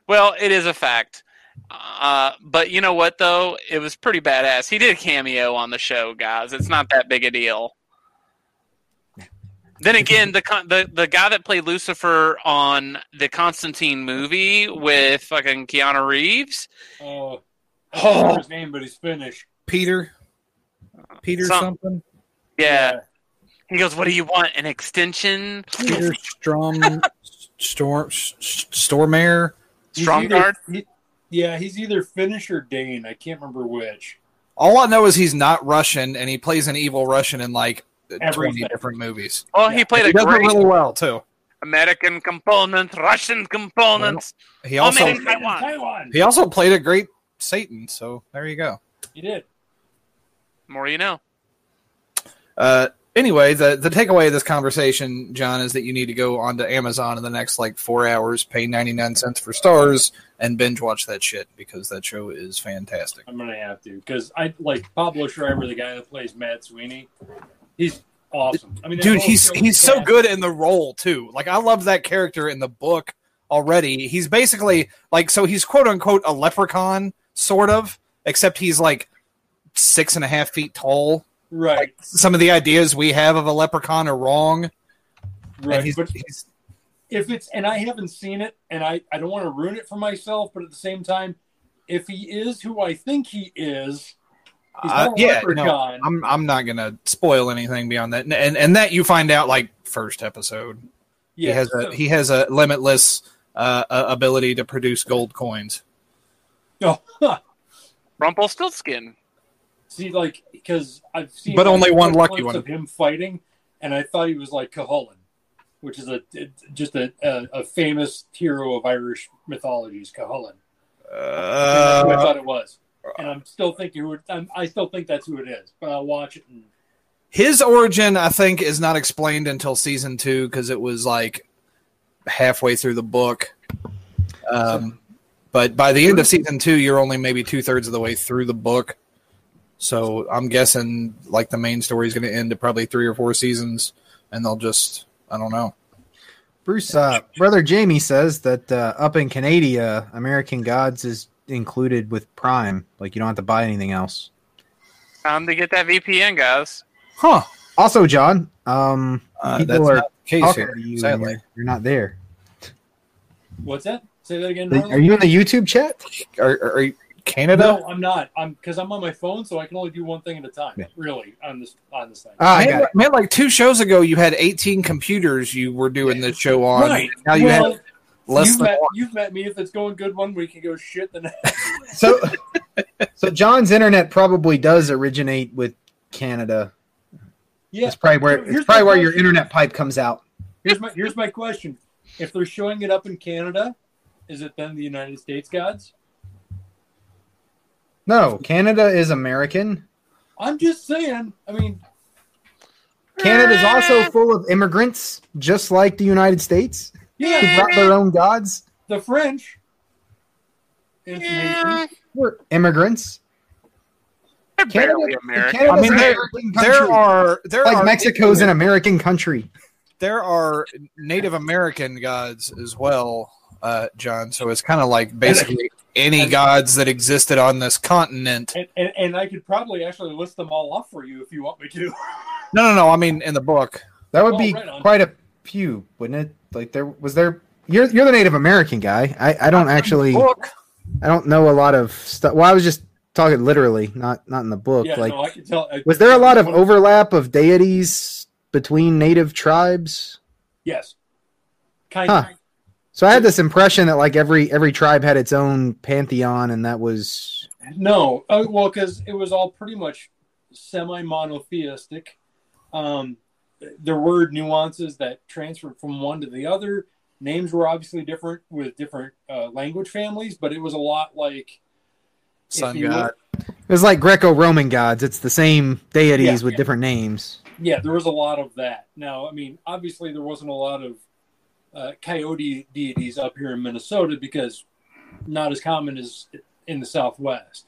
Well, it is a fact. Uh, but you know what, though? It was pretty badass. He did a cameo on the show, guys. It's not that big a deal. Then again, the con- the the guy that played Lucifer on the Constantine movie with fucking Keanu Reeves,
Oh, I don't remember his name, but he's Finnish.
Peter? Peter
Some-
something?
yeah, he goes, "What do you want? An extension?
Peter Strom Storm Stormare?
He's
Strong
either-
guard?
he- yeah, he's either Finnish or Dane. I can't remember which.
All I know is he's not Russian, and he plays an evil Russian in like twenty different movies.
Well, he played
He
a
does
great
really well too.
American component, Russian components.
He also
Oh, man. Taiwan.
Taiwan.
he also played a great Satan. So there you go.
He did.
More you know."
Uh, anyway, the the takeaway of this conversation, John, is that you need to go onto Amazon in the next like four hours, pay ninety nine cents for Starz, and binge watch that shit because that show is fantastic.
I'm gonna have to because I like Pablo Schreiber, the guy that plays Mad Sweeney. He's awesome. I mean,
Dude, he's he's so
fast.
good in the role too. Like I love that character in the book already. He's basically like so he's quote unquote a leprechaun, sort of, except he's like six and a half feet tall.
Right,
Some of the ideas we have of a leprechaun are wrong.
right.
He's,
but
he's
if it's and I haven't seen it, and I I don't want to ruin it for myself, but at the same time, if he is who I think he is, he's
uh,
not
yeah, no. I'm I'm not gonna spoil anything beyond that, and and, and that you find out like first episode.
yeah,
he has
so-
a he has a limitless uh, uh, ability to produce gold coins.
oh, huh.
Rumpelstiltskin.
See, like because I've seen,
But only one lucky one.
of him fighting, and I thought he was like Cú Chulainn. which is a just a, a, a famous hero of Irish mythologies, that's who I
Uh,
thought it was, and I'm still thinking who it, I'm, I still think that's who it is. But I'll watch it. And,
his origin, I think, is not explained until season two because it was like halfway through the book. Um, but by the end of season two, you're only maybe two thirds of the way through the book. So I'm guessing like the main story is going to end at probably three or four seasons, and they'll just I don't know.
Bruce, uh, brother Jamie says that uh, up in Canada, American Gods is included with Prime. Like you don't have to buy anything else.
Time to get that VPN, guys.
Huh?
Also, John, um,
Uh,
people
that's
are
not the case
talking
here,
to you.
Sadly.
You're, you're not there.
what's that? Say that again.
Are you in the YouTube chat?
Are, are, are you Canada?
No, I'm not. I'm because I'm on my phone, so I can only do one thing at a time.
Yeah.
Really, on this on this thing.
Ah, I
man, man, like two shows ago, you had 18 computers you were doing the show on.
right.
Now you
well,
have less
you've
than
met,
one.
you've met me. If it's going good one week, it goes shit the next.
So, so John's internet probably does originate with Canada.
Yeah.
It's probably where
Here's
it's probably
my
where your internet pipe comes out.
Here's my here's my question: If they're showing it up in Canada, is it then the United States gods?
No, Canada is American.
I'm just saying. I mean,
Canada's also full of immigrants, just like the United States, who
yeah,
brought their own gods.
the French. is the nation.
We're immigrants.
They're
Canada-
barely American.
I mean,
an
there, there are there
like
are
Mexico's an American country.
there are Native American gods as well, uh, John. So it's kind of like basically any gods that existed on this continent.
And, and, and I could probably actually list them all off for you if you want me to.
No, no, no. I mean in the book.
That would
Oh,
be
right
quite a few, wouldn't it? Like there was there. You're you're the Native American guy. I I don't actually. I don't know a lot of stuff. Well, I was just talking literally, not not in the book.
yeah,
like,
no, I can tell. I-
was there a lot of overlap of deities between native tribes?
Yes. Kind
Huh.
of.
So I had this impression that like every every tribe had its own pantheon, and that was
No, uh, well, because it was all pretty much semi-monotheistic. Um, there were nuances that transferred from one to the other. Names were obviously different with different uh, language families, but it was a lot like
Sun god.
look-
it was like Greco-Roman gods. It's the same deities
Yeah,
with
yeah.
different names.
yeah, there was a lot of that. Now, I mean, obviously, there wasn't a lot of uh, coyote deities up here in Minnesota because not as common as in the Southwest.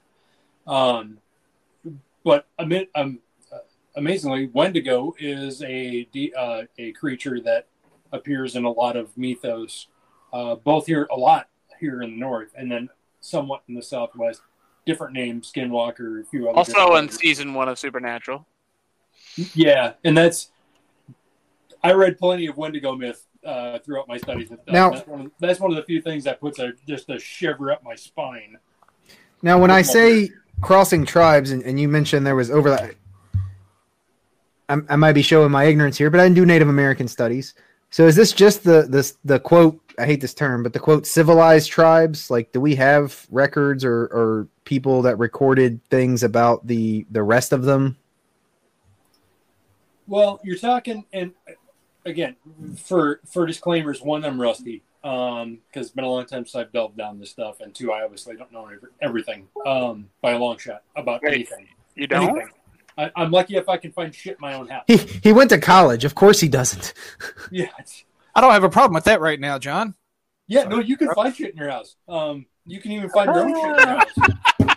Um, but um, uh, amazingly, Wendigo is a uh, a creature that appears in a lot of mythos, uh, both here a lot here in the north, and then somewhat in the Southwest. Different names, Skinwalker, a few other.
Also in season one of Supernatural.
Yeah, and that's I read plenty of Wendigo myth uh, throughout my studies. and stuff.
Now-
that's one, of, that's one of the few things that puts a just a shiver up my spine.
Now, when I say crossing tribes, and, and you mentioned there was overlap, I'm, I might be showing my ignorance here, but I didn't do Native American studies. So, is this just the this the quote? I hate this term, but the quote civilized tribes. Like, do we have records or or people that recorded things about the the rest of them?
Well, you're talking, and again, for for disclaimers, one, I'm rusty because it's been a long time since I've delved down this stuff, and two, I obviously don't know everything um, by a long shot about
Wait,
anything.
You don't?
Anything. I, I'm lucky if I can find shit in my own house.
He he went to college. Of course, he doesn't.
Yeah,
I don't have a problem with that right now, John.
yeah. No, you can find shit in your house. Um, you can even find your own shit in your house.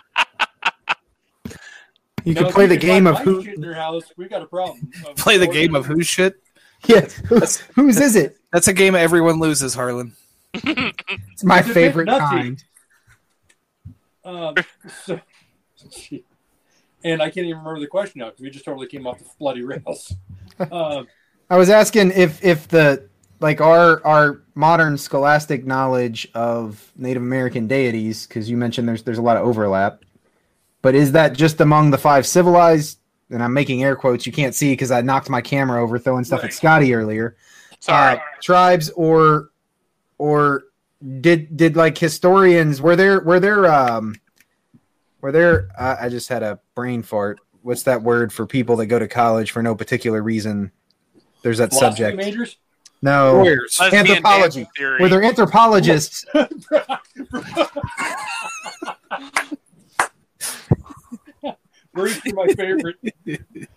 You
Now,
can play the game of
my
who.
in your house. We got a problem. Um,
Play the game of who shit.
Yeah, whose whose is it?
That's a game everyone loses, Harlan.
It's my
It's
favorite kind.
Um, so, and I can't even remember the question now because we just totally came off the bloody rails. Um,
I was asking if if the like our our modern scholastic knowledge of Native American deities, because you mentioned there's there's a lot of overlap, but is that just among the five civilized? And I'm making air quotes. You can't see because I knocked my camera over throwing stuff
Right.
at Scotty earlier.
Sorry.
Uh, tribes or or did did like historians were there were there um were there uh, I just had a brain fart. What's that word for people that go to college for no particular reason? There's that
philosophy
subject.
majors.
No,
Lawyers.
Lesbian
Anthropology.
dancing theory.
where they're anthropologists.
Words are my favorite.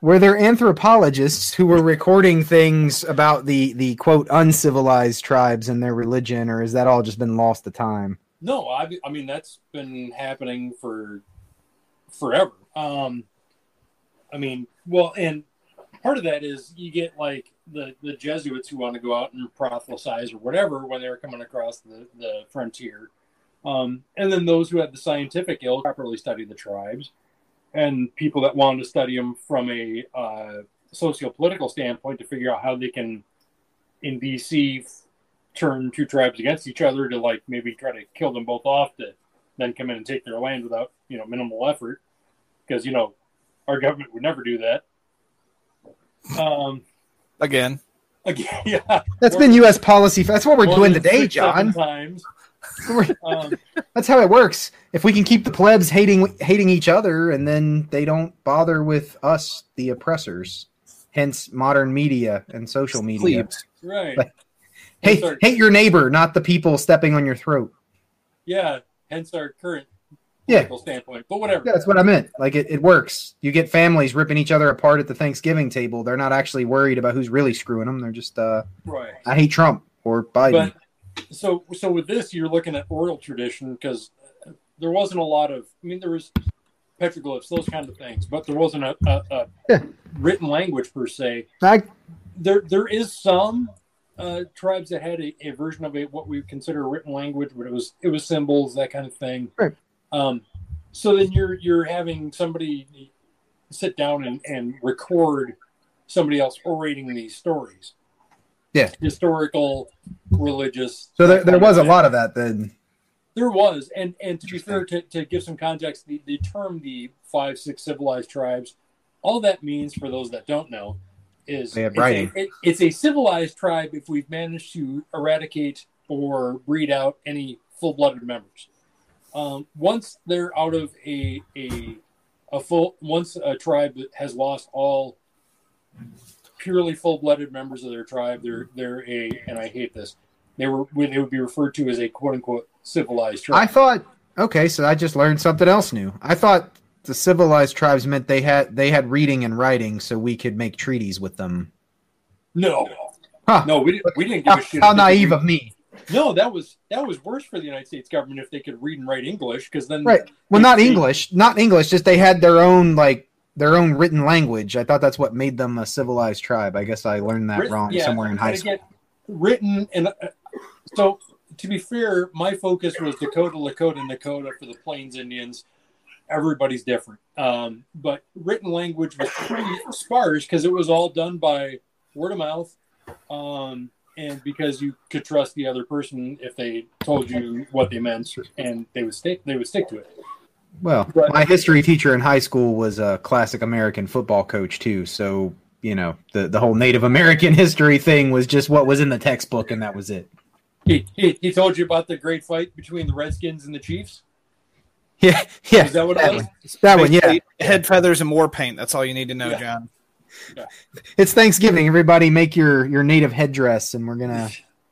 Were there anthropologists who were recording things about the the quote uncivilized tribes and their religion, or has that all just been lost to time?
No, I, I mean that's been happening for forever. Um, I mean, well, and part of that is you get like the the Jesuits who want to go out and proselytize or whatever when they're coming across the the frontier, um, and then those who had the scientific ilk properly study the tribes, and people that wanted to study them from a uh, socio-political standpoint to figure out how they can, in BC, f- turn two tribes against each other to like maybe try to kill them both off to then come in and take their land without you know minimal effort because you know our government would never do that. Um,
Again,
again, yeah,
That's been U.S. policy. That's what we're doing today, John.
Times. Um,
That's how it works. If we can keep the plebs hating hating each other, and then they don't bother with us, the oppressors. Hence, modern media and social media.
plebes.
right.
Like- Hate,
Sorry.
hate your neighbor, not the people stepping on your throat.
Yeah. Hence our current
Yeah,
political standpoint. But whatever.
Yeah, that's what I meant. Like it, it works. You get families ripping each other apart at the Thanksgiving table. They're not actually worried about who's really screwing them. They're just, uh,
Right.
I hate Trump or Biden.
But so so with this, you're looking at oral tradition because there wasn't a lot of. I mean, there was petroglyphs, those kind of things, but there wasn't a, a, a
Yeah.
written language per se.
I,
There there is some uh, tribes that had a, a version of a what we consider a written language, but it was it was symbols that kind of thing.
Right.
Um, so then you're you're having somebody sit down and, and record somebody else orating these stories.
Yeah.
Historical, religious.
so there, there was a lot of that then.
There was, and and to be fair, to, to give some context, the, the term the five six civilized tribes, all that means for those that don't know, is
They have
it's, a, it- it's a civilized tribe if we've managed to eradicate or breed out any full blooded members. Um, once they're out of a a a full once a tribe has lost all purely full blooded members of their tribe, they're they're a and I hate this. They were when they would be referred to as a quote unquote civilized tribe.
I thought, okay, so I just learned something else new. I thought the civilized tribes meant they had they had reading and writing, so we could make treaties with them.
No,
Huh.
no, we didn't. We didn't give a shit.
how
if they could
naive of me!
No, that was that was worse for the United States government if they could read and write English, because then
Right. Well, not English, not English. Just they had their own like their own written language. I thought that's what made them a civilized tribe. I guess I learned that
written-
wrong
yeah,
somewhere in high school.
written and uh, so to be fair, my focus was Dakota, Lakota, Nakota for the Plains Indians. Everybody's different, um, but written language was pretty sparse because it was all done by word of mouth, um, and because you could trust the other person if they told you what they meant, and they would stick they would stick to it.
Well,
But-
my history teacher in high school was a classic American football coach too. So you know the the whole Native American history thing was just what was in the textbook, and that was it.
He, he, he told you about the great fight between the Redskins and the Chiefs.
Yeah, yeah.
Is that what it
that
was?
one. That one, yeah.
Head feathers and war paint. That's all you need to know,
Yeah.
John.
It's Thanksgiving. Everybody, make your your native headdress, and we're gonna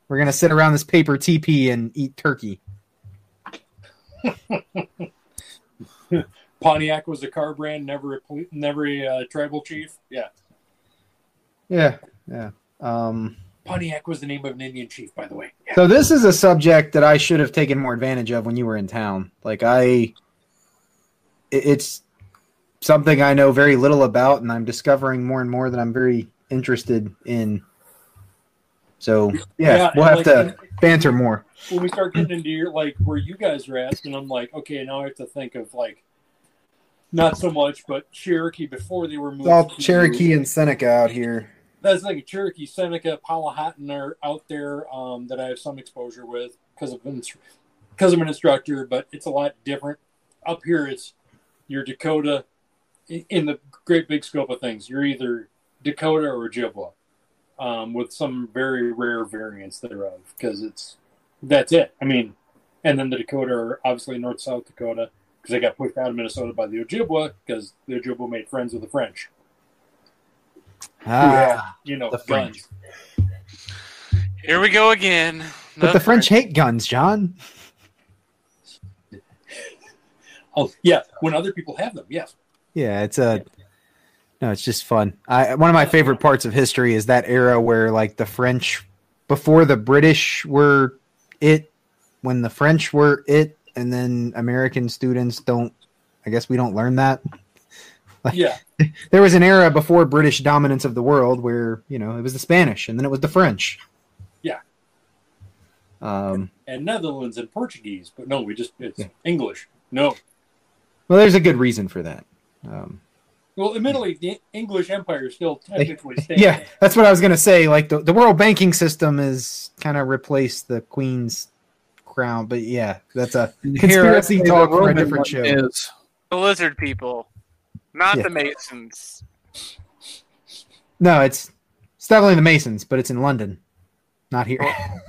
we're gonna sit around this paper teepee and eat turkey.
Pontiac was a car brand, never a never a uh, tribal chief. Yeah,
Yeah, yeah. Um,
Pontiac was the name of an Indian chief, by the way. Yeah.
So this is a subject that I should have taken more advantage of when you were in town. Like I, it- it's something I know very little about, and I'm discovering more and more that I'm very interested in. So yeah,
Yeah,
we'll have
like,
to banter more.
When we start getting into your like where you guys are at, and I'm like, okay, now I have to think of like not so much, but Cherokee before they were moved.
It's all Cherokee and Seneca out here.
That's like a Cherokee, Seneca, Powhatan are out there um, that I have some exposure with because of because I'm an instructor, but it's a lot different. Up here, it's your Dakota in the great big scope of things. You're either Dakota or Ojibwa, um, with some very rare variants thereof because it's that's it. I mean, and then the Dakota are obviously North South Dakota because they got pushed out of Minnesota by the Ojibwa because the Ojibwa made friends with the French.
Ah,
You know,
The French.
guns.
Here we go again.
but the French hate guns, John.
Oh, yeah. When other people have them, yes.
Yeah, it's a no, it's just fun. I one of my favorite parts of history is that era where like the French before the British were it, when the French were it, and then American students don't. I guess we don't learn that.
Yeah.
There was an era before British dominance of the world where you know it was the Spanish, and then it was the French.
Yeah.
Um,
And Netherlands and Portuguese, but no, we just it's
Yeah.
English. No.
well, there's a good reason for that. Um,
Well, admittedly, the English Empire still technically stands.
Yeah, that's what I was gonna say. Like the, the world banking system is kind of replaced the Queen's crown, but yeah, that's a conspiracy
Here,
talk
the
for a different show.
Is
The lizard people, not
Yeah.
the Masons.
No, it's it's definitely the Masons, but it's in London, not here.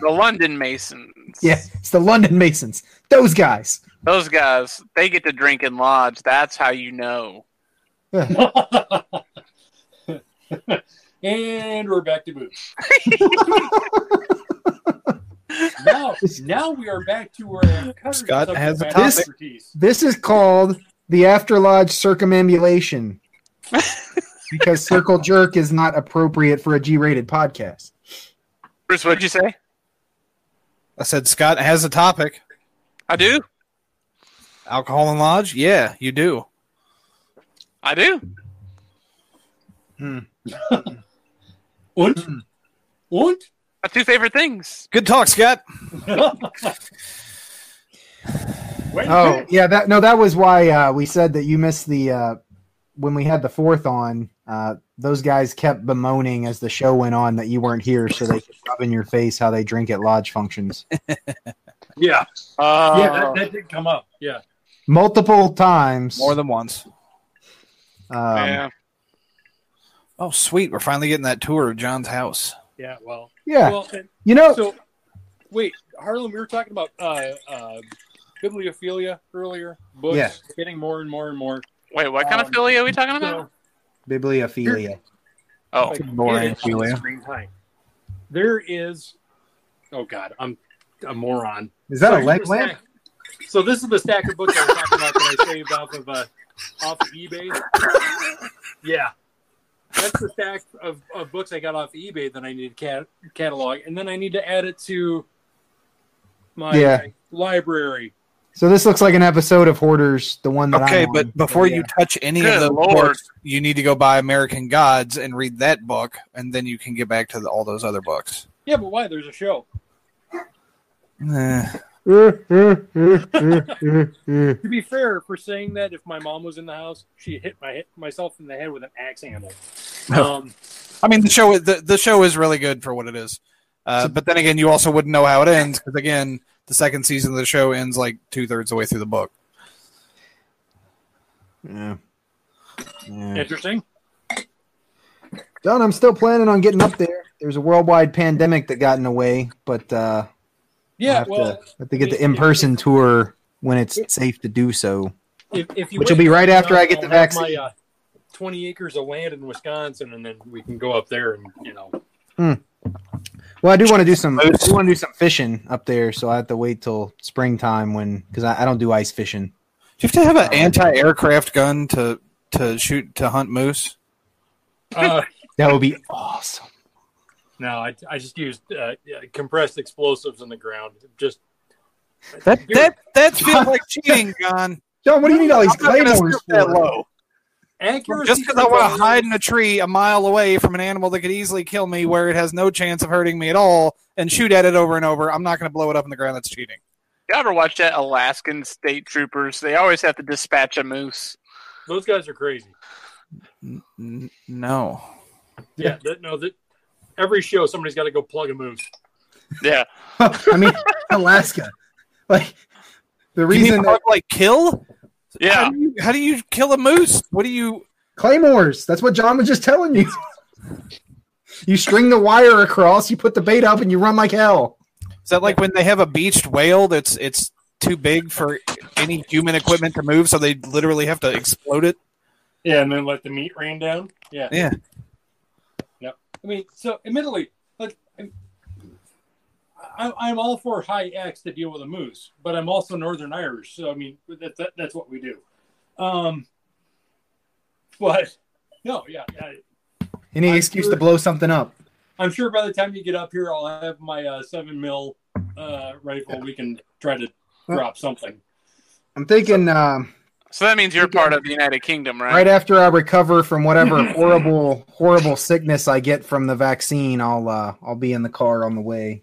The London Masons.
yeah, it's the London Masons. Those guys.
Those guys, they get to drink and lodge. That's how you know.
and we're back to boots. now, now we are back to where
Scott has a
matter
topic.
expertise.
This is called the After Lodge circumambulation because Circle Jerk is not appropriate for a G-rated podcast.
Bruce, what'd you say?
I said Scott has a topic.
I do.
Alcohol and lodge? Yeah, you do.
I do.
Und?
Hmm.
Und?
My two favorite things.
Good talk, Scott.
Oh yeah, that no, that was why uh, we said that you missed the uh, when we had the fourth on. Uh, those guys kept bemoaning as the show went on that you weren't here, so they could rub in your face how they drink at lodge functions
Yeah.
Uh,
yeah, that, that did come up. Yeah.
multiple times.
More than once.
Um,
yeah.
Oh, sweet. We're finally getting that tour of John's house.
Yeah. Well,
yeah.
well and
you know,
so wait, Harlan, we were talking about uh, uh, bibliophilia earlier. Books
Yeah.
getting more and more and more.
Wait, what kind of
Um,
Philly are we talking about?
So,
bibliophilia.
oh,
like,
boring
it is
philia.
There is. Oh God, I'm a moron.
Is that a leg lamp?
stack- So this is the stack of books I was talking about that I saved off of uh, off of eBay. Yeah, that's the stack of, of books I got off eBay that I need to cat- catalog, and then I need to add it to my
Yeah.
library.
So this looks like an episode of Hoarders, the one that
Okay,
I'm on.
but before
So,
you touch any
Good
of those
Lord.
books, you need to go buy American Gods and read that book, and then you can get back to the, all those other books.
Yeah, but why? There's a show.
Eh.
To be fair, for saying that, if my mom was in the house, she hit my myself in the head with an axe handle. Um,
I mean, the show the, the show is really good for what it is. Uh, but then again, you also wouldn't know how it ends because again, the second season of the show ends like two thirds of the way through the book.
yeah. Yeah.
interesting.
John, I'm still planning on getting up there. There's a worldwide pandemic that got in the way, but uh, I'll
Yeah,
have,
well,
to, have to get the in-person tour when it's safe to do so.
if, if you
Which will be right after I get the
I'll have
vaccine.
My, uh, Twenty acres of land in Wisconsin, and then we can go up there and you know. Hmm.
Well, I do want to do some. I do want to do some fishing up there, so I have to wait till springtime when because I, I don't do ice fishing.
Do you have to have an anti-aircraft gun to to shoot to hunt moose?
Uh,
That would be awesome.
No, I, I just used uh, compressed explosives in the ground. Just
That that that feels like cheating, John.
John, what do you need all these
I'm
claymores
stoop that low.
accuracy.
Just because I want to hide in a tree a mile away from an animal that could easily kill me, where it has no chance of hurting me at all, and shoot at it over and over, I'm not going to blow it up in the ground. That's cheating.
you ever watch that Alaskan state troopers? They always have to dispatch a moose.
Those guys are crazy.
N- no.
Yeah, that, no, that every show somebody's got to go plug a moose.
Yeah.
I mean, Alaska. Like the
You mean
reason that
like kill?
Yeah.
How do, you, how do you kill a moose? What do you?
claymores. That's what John was just telling you. you string the wire across, you put the bait up, and you run like hell.
Is that like when they have a beached whale that's it's too big for any human equipment to move, so they literally have to explode it?
Yeah, and then let the meat rain down. Yeah.
Yeah.
I mean, so admittedly, like I'm, I'm, I'm all for high X to deal with a moose, but I'm also Northern Irish, so I mean that, that that's what we do. Um, but no, yeah, I,
Any
I'm
excuse
sure-
to blow something up.
I'm sure by the time you get up here, I'll have my uh, seven mil uh, rifle. We can try to drop something.
I'm thinking um,
So that means you're part of the United Kingdom, right?
right after I recover from whatever horrible, horrible sickness I get from the vaccine, I'll uh, I'll be in the car on the way.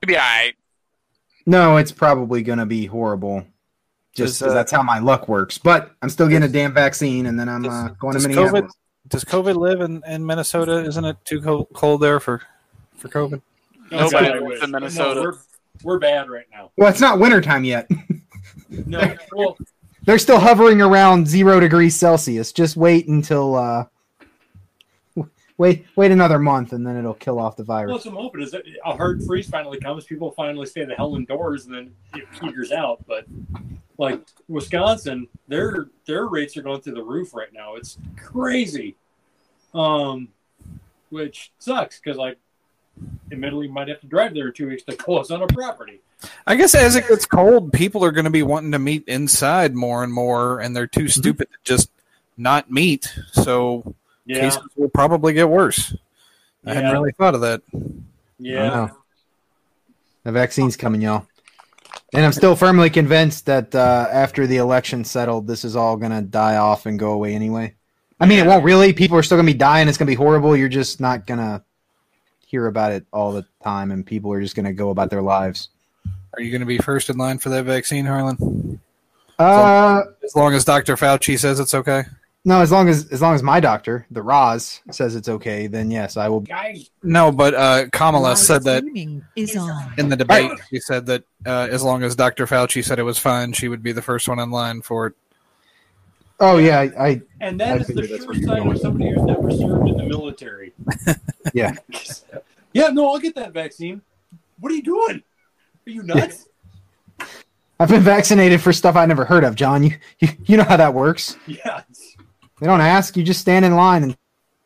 You'll be all right.
No, it's probably going to be horrible. Just
Does,
'cause
uh,
that's how my luck works. But I'm still getting a damn vaccine, and then I'm uh, going to
does
Minneapolis.
Does COVID live in, in Minnesota? Isn't it too cold, cold there for for COVID?
Nobody
I
lives in Minnesota.
No, we're, we're bad right now.
Well, it's not wintertime yet.
No, well,
They're still hovering around zero degrees Celsius. Just wait until uh, wait wait another month, and then it'll kill off the
Well,
virus.
what I'm hoping is that a hard freeze finally comes. People finally stay the hell indoors, and then it peters out. But like Wisconsin, their their rates are going through the roof right now. It's crazy, um, which sucks because like, admittedly, might have to drive there in two weeks to close on a property.
I guess as it gets cold, people are going to be wanting to meet inside more and more, and they're too stupid to just not meet. So
Yeah,
cases will probably get worse. I hadn't really thought of that.
yeah.
The vaccine's coming, y'all. And I'm still firmly convinced that uh, after the election settled, this is all gonna die off and go away anyway. I mean, it won't really. People are still gonna be dying. It's gonna be horrible. You're just not gonna hear about it all the time, and people are just gonna go about their lives.
Are you going to be first in line for that vaccine, Harlan?
Uh,
As long as Dr. Fauci says it's okay.
no. As long as as long as my doctor, the Roz, says it's okay, then yes, I will.
Guys,
No, but uh, Kamala said that
Streaming is on.
in the debate. She said that uh, as long as Dr. Fauci said it was fine, she would be the first one in line for it.
Oh yeah, I, I
and
I
that is the
figured that's
sure
where
sign of somebody who's never served in the military.
Yeah.
yeah, no, I'll get that vaccine. What are you doing? Are you nuts?
I've been vaccinated for stuff I never heard of. John, you you, you know how that works.
yeah.
They don't ask. You just stand in line and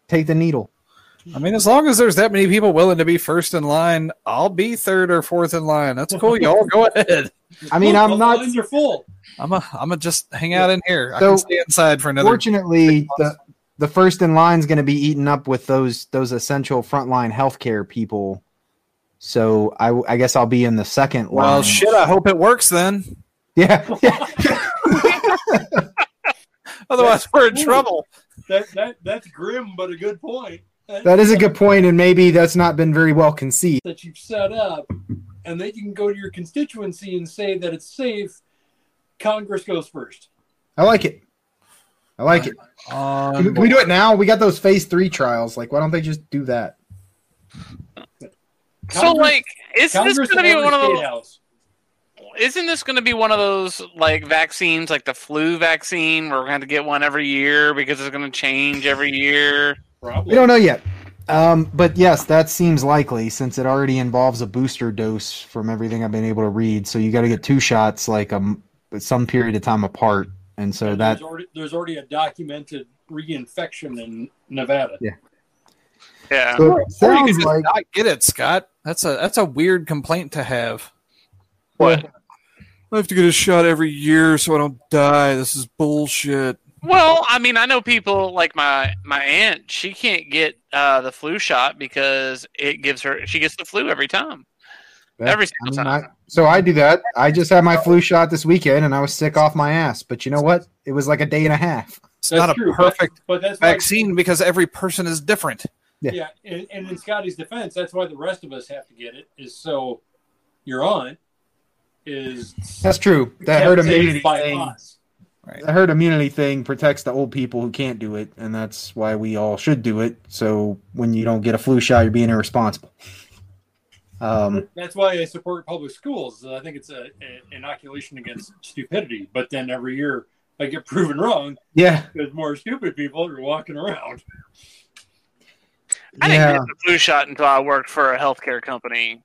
take the needle.
I mean, as long as there's that many people willing to be first in line, I'll be third or fourth in line. That's cool, y'all. Go ahead.
I mean,
Look,
I'm
the
not.
lines are full.
I'm a, I'm a just hang out in here. I
So,
can stay inside for another.
Fortunately, the the first in line is going to be eaten up with those those essential frontline healthcare people. So I, I guess I'll be in the second line.
Well, shit. I hope it works then.
Yeah, yeah.
Otherwise, we're in
Ooh.
trouble.
That that that's grim, but a good point.
that is a good point, and maybe that's not been very well conceived.
that you've set up, and then you can go to your constituency and say that it's safe. Congress goes first.
I like it. I like it.
Um,
Can we- can we do it now? We got those phase three trials. Like, why don't they just do that?
So,
Congress-
like, is
Congress
this going to be one of
every
those?
house.
Isn't this going to be one of those like vaccines, like the flu vaccine, where we're going to get one every year because it's going to change every year?
Probably.
We don't know yet. Um, but yes, that seems likely since it already involves a booster dose from everything I've been able to read. So you got to get two shots like um some period of time apart, and so
And
that
there's already, there's already a documented reinfection in Nevada.
Yeah.
so it
or you could
sounds
just
like
not get it, Scott. That's a that's a weird complaint to have.
What?
I have to get a shot every year so I don't die. This is bullshit.
Well, I mean, I know people like my my aunt. She can't get uh, the flu shot because it gives her. She gets the flu every time. Every
I mean,
time.
I- so I do that. I just had my flu shot this weekend, and I was sick off my ass. But you know what? It was like a day and a half.
It's
That's
not a
true,
perfect
but, but that's why-
vaccine because every person is different.
yeah, and, and in Scotty's defense, that's why the rest of us have to get it. Is so your aunt is
That's true. That herd
capitated
immunity
by
thing.
us.
The herd immunity thing protects the old people who can't do it, and that's why we all should do it. So when you don't get a flu shot, you're being irresponsible. Um,
That's why I support public schools. I think it's a, a inoculation against stupidity. But then every year I get proven wrong
yeah,
because more stupid people are walking around.
I didn't get the flu shot until I worked for a healthcare company.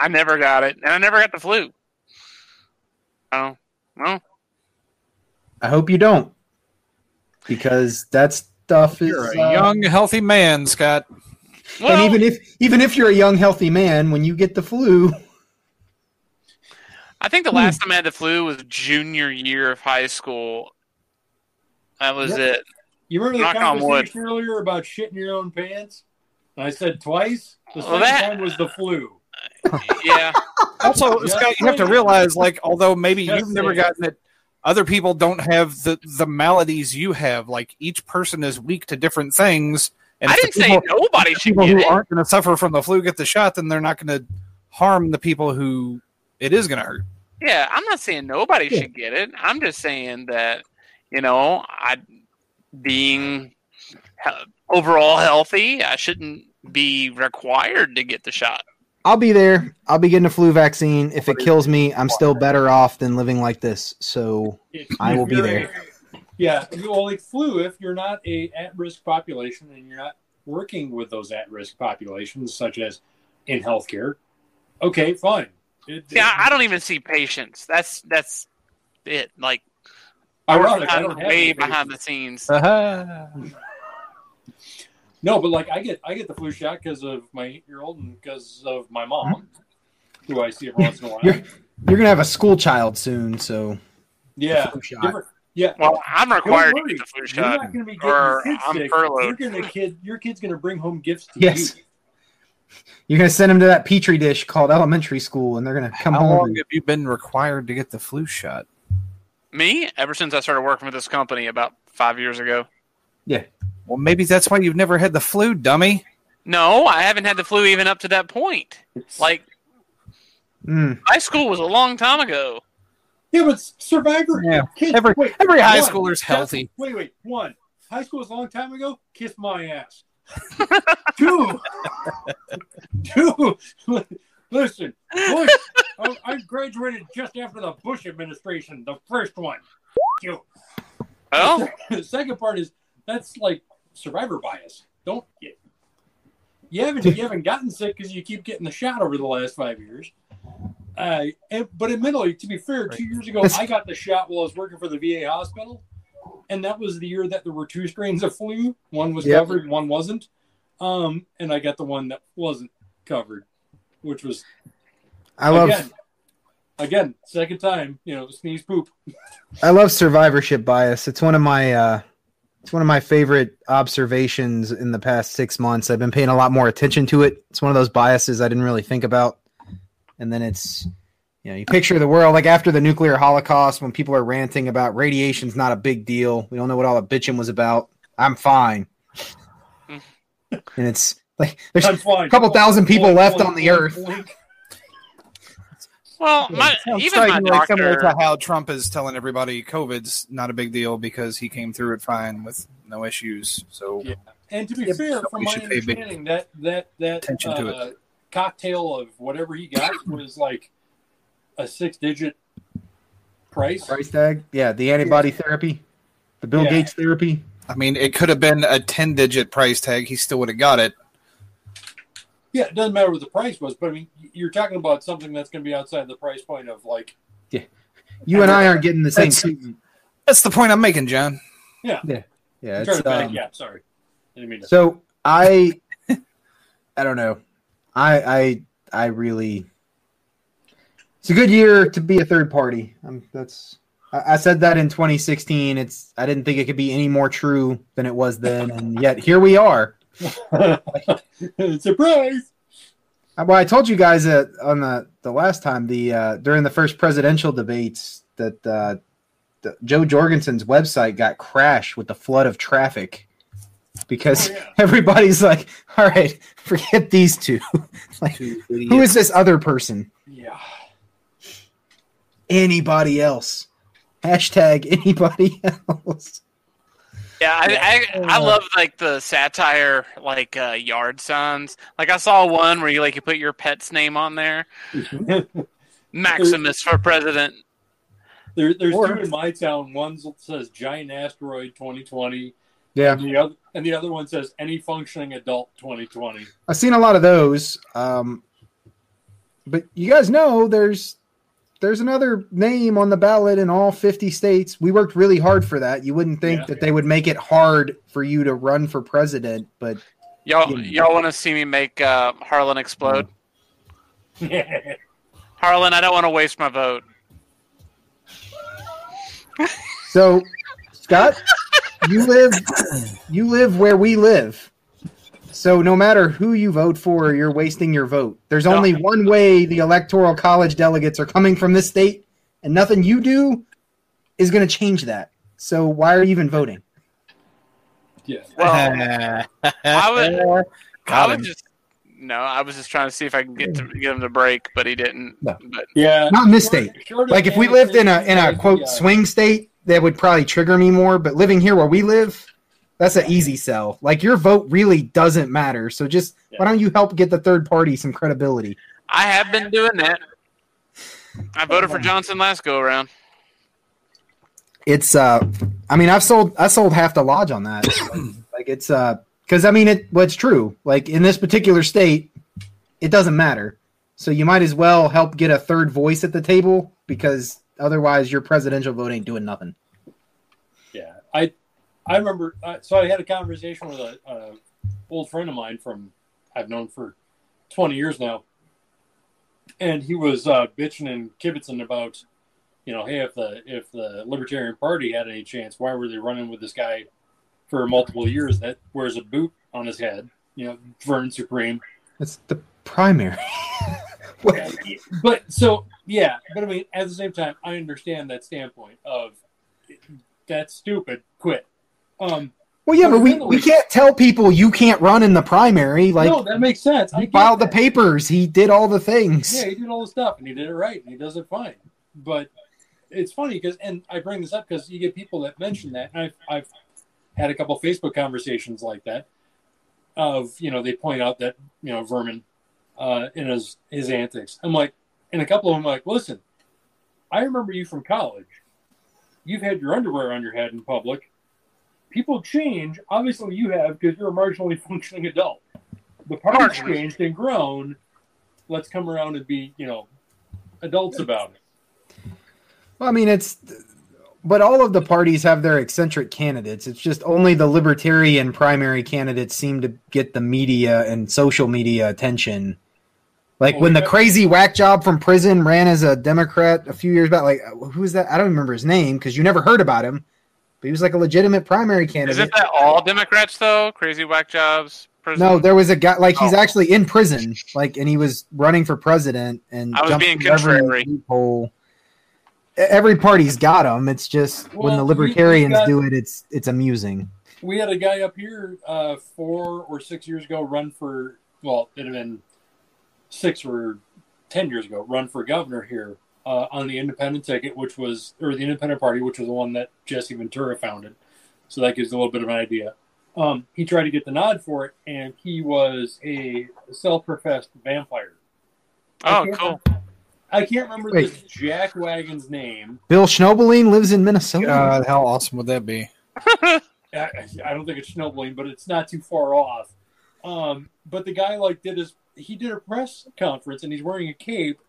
I never got it, and I never got the flu. Oh, well,
I hope you don't, because that's stuff is.
You're a
uh,
young, healthy man, Scott.
Well,
and even if even if you're a young, healthy man, when you get the flu,
I think the last time I had the flu was junior year of high school. That was
Yep.
it.
You remember the
Knock on wood.
conversation earlier about shitting your own pants? And I said twice. The
Well,
second
that-
time was the flu.
Yeah.
Also,
Just
Scott, you have to realize, like, although maybe
Just
you've never
saying.
gotten it, other people don't have the the maladies you have. Like, each person is weak to different things. And
I didn't say nobody should
people
get
who
it.
aren't going to suffer from the flu get the shot, then they're not going to harm the people who it is going to hurt.
Yeah, I'm not saying nobody
Yeah.
should get it. I'm just saying that you know, I being overall healthy, I shouldn't be required to get the shot.
I'll be there. I'll be getting a flu vaccine. If it kills me, I'm still better off than living like this. So I will be there.
yeah, well, like flu, if you're not a at-risk population and you're not working with those at-risk populations, such as in healthcare, okay, fine. It,
Yeah, I don't even see patients. That's that's it. Like
ironic, I
I'm
don't
way
any
behind the
patients.
scenes. Uh-huh.
No, but like I get I get the flu shot because of my eight-year-old and because of my mom, who I see every once in a while.
You're- you're gonna have a school child soon. So
Yeah,
flu shot.
Yeah,
Well, I'm required to
worry.
get the flu shot.
You're not going to be getting
or
your kids
I'm
sick.
furloughed.
You're gonna kid. Your kid's going to bring home gifts to
Yes.
you.
you're gonna send them to that petri dish called elementary school, and they're gonna come
How
home.
long
and-
have you been required to get the flu shot?
Me, ever since I started working for this company about five years ago.
Well, maybe that's why you've never had the flu, dummy.
No, I haven't had the flu even up to that point. Like
Mm.
high school was a long time ago.
Yeah, but Survivor.
Yeah,
Kids,
every-
wait,
every high
one,
schooler's healthy.
Wait, wait. One, high school was a long time ago. Kiss my ass. Two, two. Listen, Bush. I, I graduated just after the Bush administration, the first one. You.
Well,
the second part is that's like survivor bias. Don't get. You haven't you haven't gotten sick because you keep getting the shot over the last five years. Uh, and, but admittedly, to be fair, two years ago I got the shot while I was working for the VA hospital, and that was the year that there were two strains of flu. One was
Yep.
covered, one wasn't. Um, and I got the one that wasn't covered, which was
I love
again, again second time. You know, sneeze poop.
I love survivorship bias. It's one of my uh, it's one of my favorite observations in the past six months. I've been paying a lot more attention to it. It's one of those biases I didn't really think about. And then it's you know, you picture the world like after the nuclear holocaust when people are ranting about radiation's not a big deal. We don't know what all the bitching was about. I'm fine. Hmm. and it's like there's
I'm fine.
a couple thousand people
Blink,
left
blink,
on the
blink,
earth.
Blink.
well, my,
Sounds
even my
like, like similar
doctor.
to how Trump is telling everybody COVID's not a big deal because he came through it fine with no issues. So
Yeah. And to be
Yep.
fair,
So
from my
should pay big
understanding, that that that
attention to
uh, cocktail of whatever he got was like a six-digit price.
Price tag? Yeah, the antibody therapy, the Bill
Yeah.
Gates therapy.
I mean, it could have been a ten-digit price tag. He still would have got it.
Yeah, it doesn't matter what the price was, but I mean, you're talking about something that's going to be outside the price point of like, Yeah.
You and I aren't getting the same
That's-
treatment.
That's the point I'm making, John.
Yeah,
I'm
it's,
trying to back-
um,
yeah, sorry, didn't mean to.
So I, I don't know. I I I really. It's a good year to be a third party. Um, that's I, I said that in 2016. It's I didn't think it could be any more true than it was then, and yet here we are.
Surprise!
Uh, Well, I told you guys that on the the last time the uh, during the first presidential debates that uh, the, Jo Jorgensen's website got crashed with the flood of traffic because
Oh, yeah.
everybody's like, "All right, forget these two. like, who is this other person?
Yeah,
Anybody else? Hashtag anybody else."
Yeah, I, I I love like the satire like uh, yard signs. Like I saw one where you like you put your pet's name on there. Maximus for president.
there, there's
Or-
two in my town. One says "Giant Asteroid 2020,"
Yeah,
and the other and the other one says "Any Functioning Adult 2020."
I've seen a lot of those. Um, but you guys know there's there's another name on the ballot in all 50 states. We worked really hard for that. You wouldn't think
Yeah.
that they would make it hard for you to run for president, but
Y'all, y'all want to see me make uh, Harlan explode? Harlan, I don't want to waste my vote.
so Scott, you live you live where we live. So no matter who you vote for, you're wasting your vote. There's
No.
only one way the electoral college delegates are coming from this state, and nothing you do is going to change that. So why are you even voting?
yeah.
Well, I would, I would just no. I was just trying to see if I can get to get him to break, but he didn't.
No.
But
Yeah.
Not in this state.
short of
Like if we lived in a in a quote
yeah.
swing state, that would probably trigger me more. But living here where we live, that's an easy sell. Like your vote really doesn't matter. So just why don't you help get the third party some credibility?
I have been doing that. I voted for Johnson last go around.
It's uh, I mean I've sold I sold half the lodge on that. like it's uh, because I mean it. Well, it's true. Like in this particular state, it doesn't matter. So you might as well help get a third voice at the table because otherwise your presidential vote ain't doing nothing.
Yeah, I I remember. Uh, so I had a conversation with a, a old friend of mine from I've known for twenty years now, and he was uh, bitching and kibitzing about, you know, hey, if the if the Libertarian Party had any chance, why were they running with this guy for multiple years that wears a boot on his head? You know, Vermin Supreme.
It's the primary.
Yeah, but so yeah, but I mean, at the same time, I understand that standpoint of that's stupid. Quit. Um,
Well, yeah, but we, we can't tell people you can't run in the primary. Like
no, that makes sense.
He filed the papers, he did all the things.
Yeah, he did all the stuff, and he did it right, and he does it fine. But it's funny because, and I bring this up because you get people that mention that, and I've, I've had a couple Facebook conversations like that. Of you know, they point out that you know Vermin uh, in his his antics. I'm like, and a couple of them are like, listen, I remember you from college. You've had your underwear on your head in public. People change. Obviously, you have because you're a marginally functioning adult. The party's changed and grown. Let's come around and be, you know, adults about it.
Well, I mean, it's but all of the parties have their eccentric candidates. It's just only the libertarian primary candidates seem to get the media and social media attention. Like
Well,
when the crazy whack job from prison ran as a Democrat a few years back. Like who's that? I don't remember his name because you never heard about him. But he was like a legitimate primary candidate.
Isn't that all Democrats though? Crazy whack jobs. Prison?
No, there was a guy like he's
Oh.
actually in prison, like, and he was running for president and
I was being
through every
contrary.
loophole. E- Every party's got him. It's just when the
Well, we- we
libertarians
got-
do it, it's it's amusing.
We had a guy up here uh, four or six years ago run for, well, it had been six or ten years ago, run for governor here uh, on the independent ticket, which was, or the independent party, which was the one that Jesse Ventura founded. So that gives a little bit of an idea. Um, he tried to get the nod for it, and he was a self-professed vampire.
Oh,
I can't
cool.
I can't remember
Wait.
this Jack Wagon's name.
Bill Schnoebelen lives in Minnesota.
God, how awesome would that be?
I, I don't think it's snowballing, but it's not too far off. Um, but the guy like did his he did a press conference and he's wearing a cape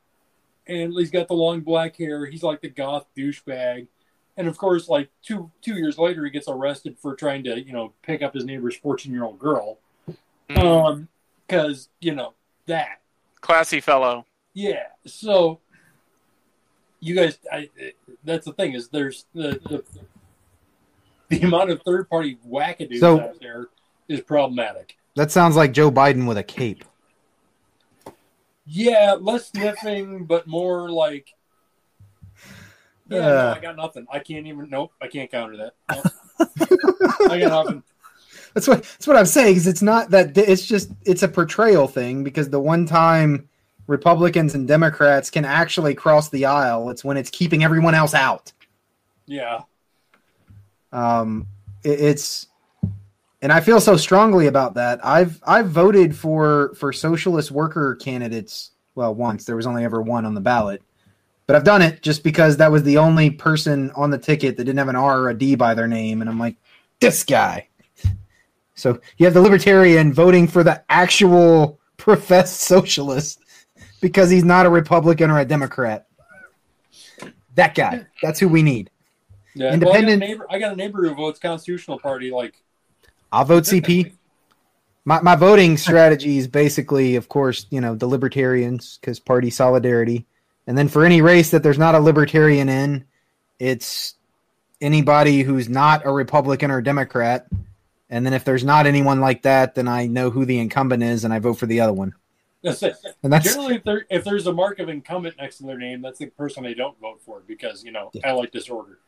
and he's got the long black hair. He's like the goth douchebag. And of course, like two two years later, he gets arrested for trying to you know pick up his neighbor's fourteen year old girl.
Mhm.
Um, because you know that
Classy fellow.
yeah. So you guys, I, that's the thing is there's the the, the amount of third party wackadoos
So-
out there is problematic.
That sounds like Joe Biden with a cape.
Yeah, less sniffing, but more like. Yeah, no. I got nothing. I can't even. Nope, I can't counter that. Nope. I got nothing.
That's what that's what I'm saying. Is it's not that it's just it's a portrayal thing because the one time Republicans and Democrats can actually cross the aisle, it's when it's keeping everyone else out.
Yeah,
Um, it, it's and I feel so strongly about that. I've I've voted for for socialist worker candidates. Well, once there was only ever one on the ballot, but I've done it just because that was the only person on the ticket that didn't have an R or a D by their name, and I'm like, this guy. So you have the libertarian voting for the actual professed socialist because he's not a Republican or a Democrat. That guy. That's who we need.
Yeah,
Independent-
Well, I, got neighbor, I got a neighbor who votes Constitutional Party. Like
I'll vote CP. My my voting strategy is basically, of course, you know, the libertarians because party solidarity, and then for any race that there's not a libertarian in, it's anybody who's not a Republican or Democrat. And then if there's not anyone like that, then I know who the incumbent is, and I vote for the other one.
That's it.
And that's
Generally, if, there, if there's a mark of incumbent next to their name, that's the person they don't vote for because you know I like disorder.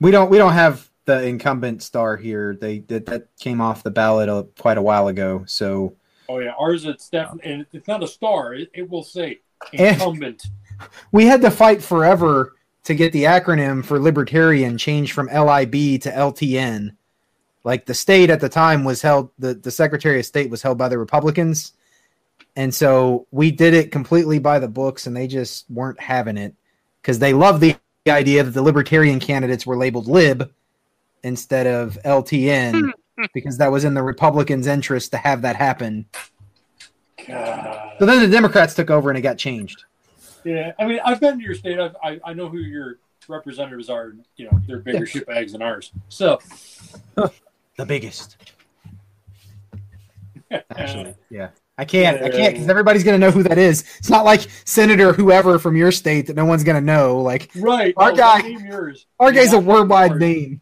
we don't we don't have the incumbent star here. They that, that came off the ballot a, quite a while ago. So
Oh yeah, ours it's definitely and it's not a star. It, it will say incumbent.
we had to fight forever to get the acronym for libertarian changed from LIB to LTN. Like the state at the time was held, the, the Secretary of State was held by the Republicans. And so we did it completely by the books, and they just weren't having it because they loved the idea that the libertarian candidates were labeled lib instead of LTN hmm. because that was in the Republicans' interest to have that happen.
God.
So then the Democrats took over and it got changed.
Yeah, I mean, I've been to your state. I've, I I know who your representatives are. You know, they're bigger shit bags than ours. So
The biggest. actually. Yeah. I can't. I can't because everybody's gonna know who that is. It's not like Senator whoever from your state that no one's gonna know. Like
right,
Our
oh,
guy-
yours.
our guy's a worldwide name.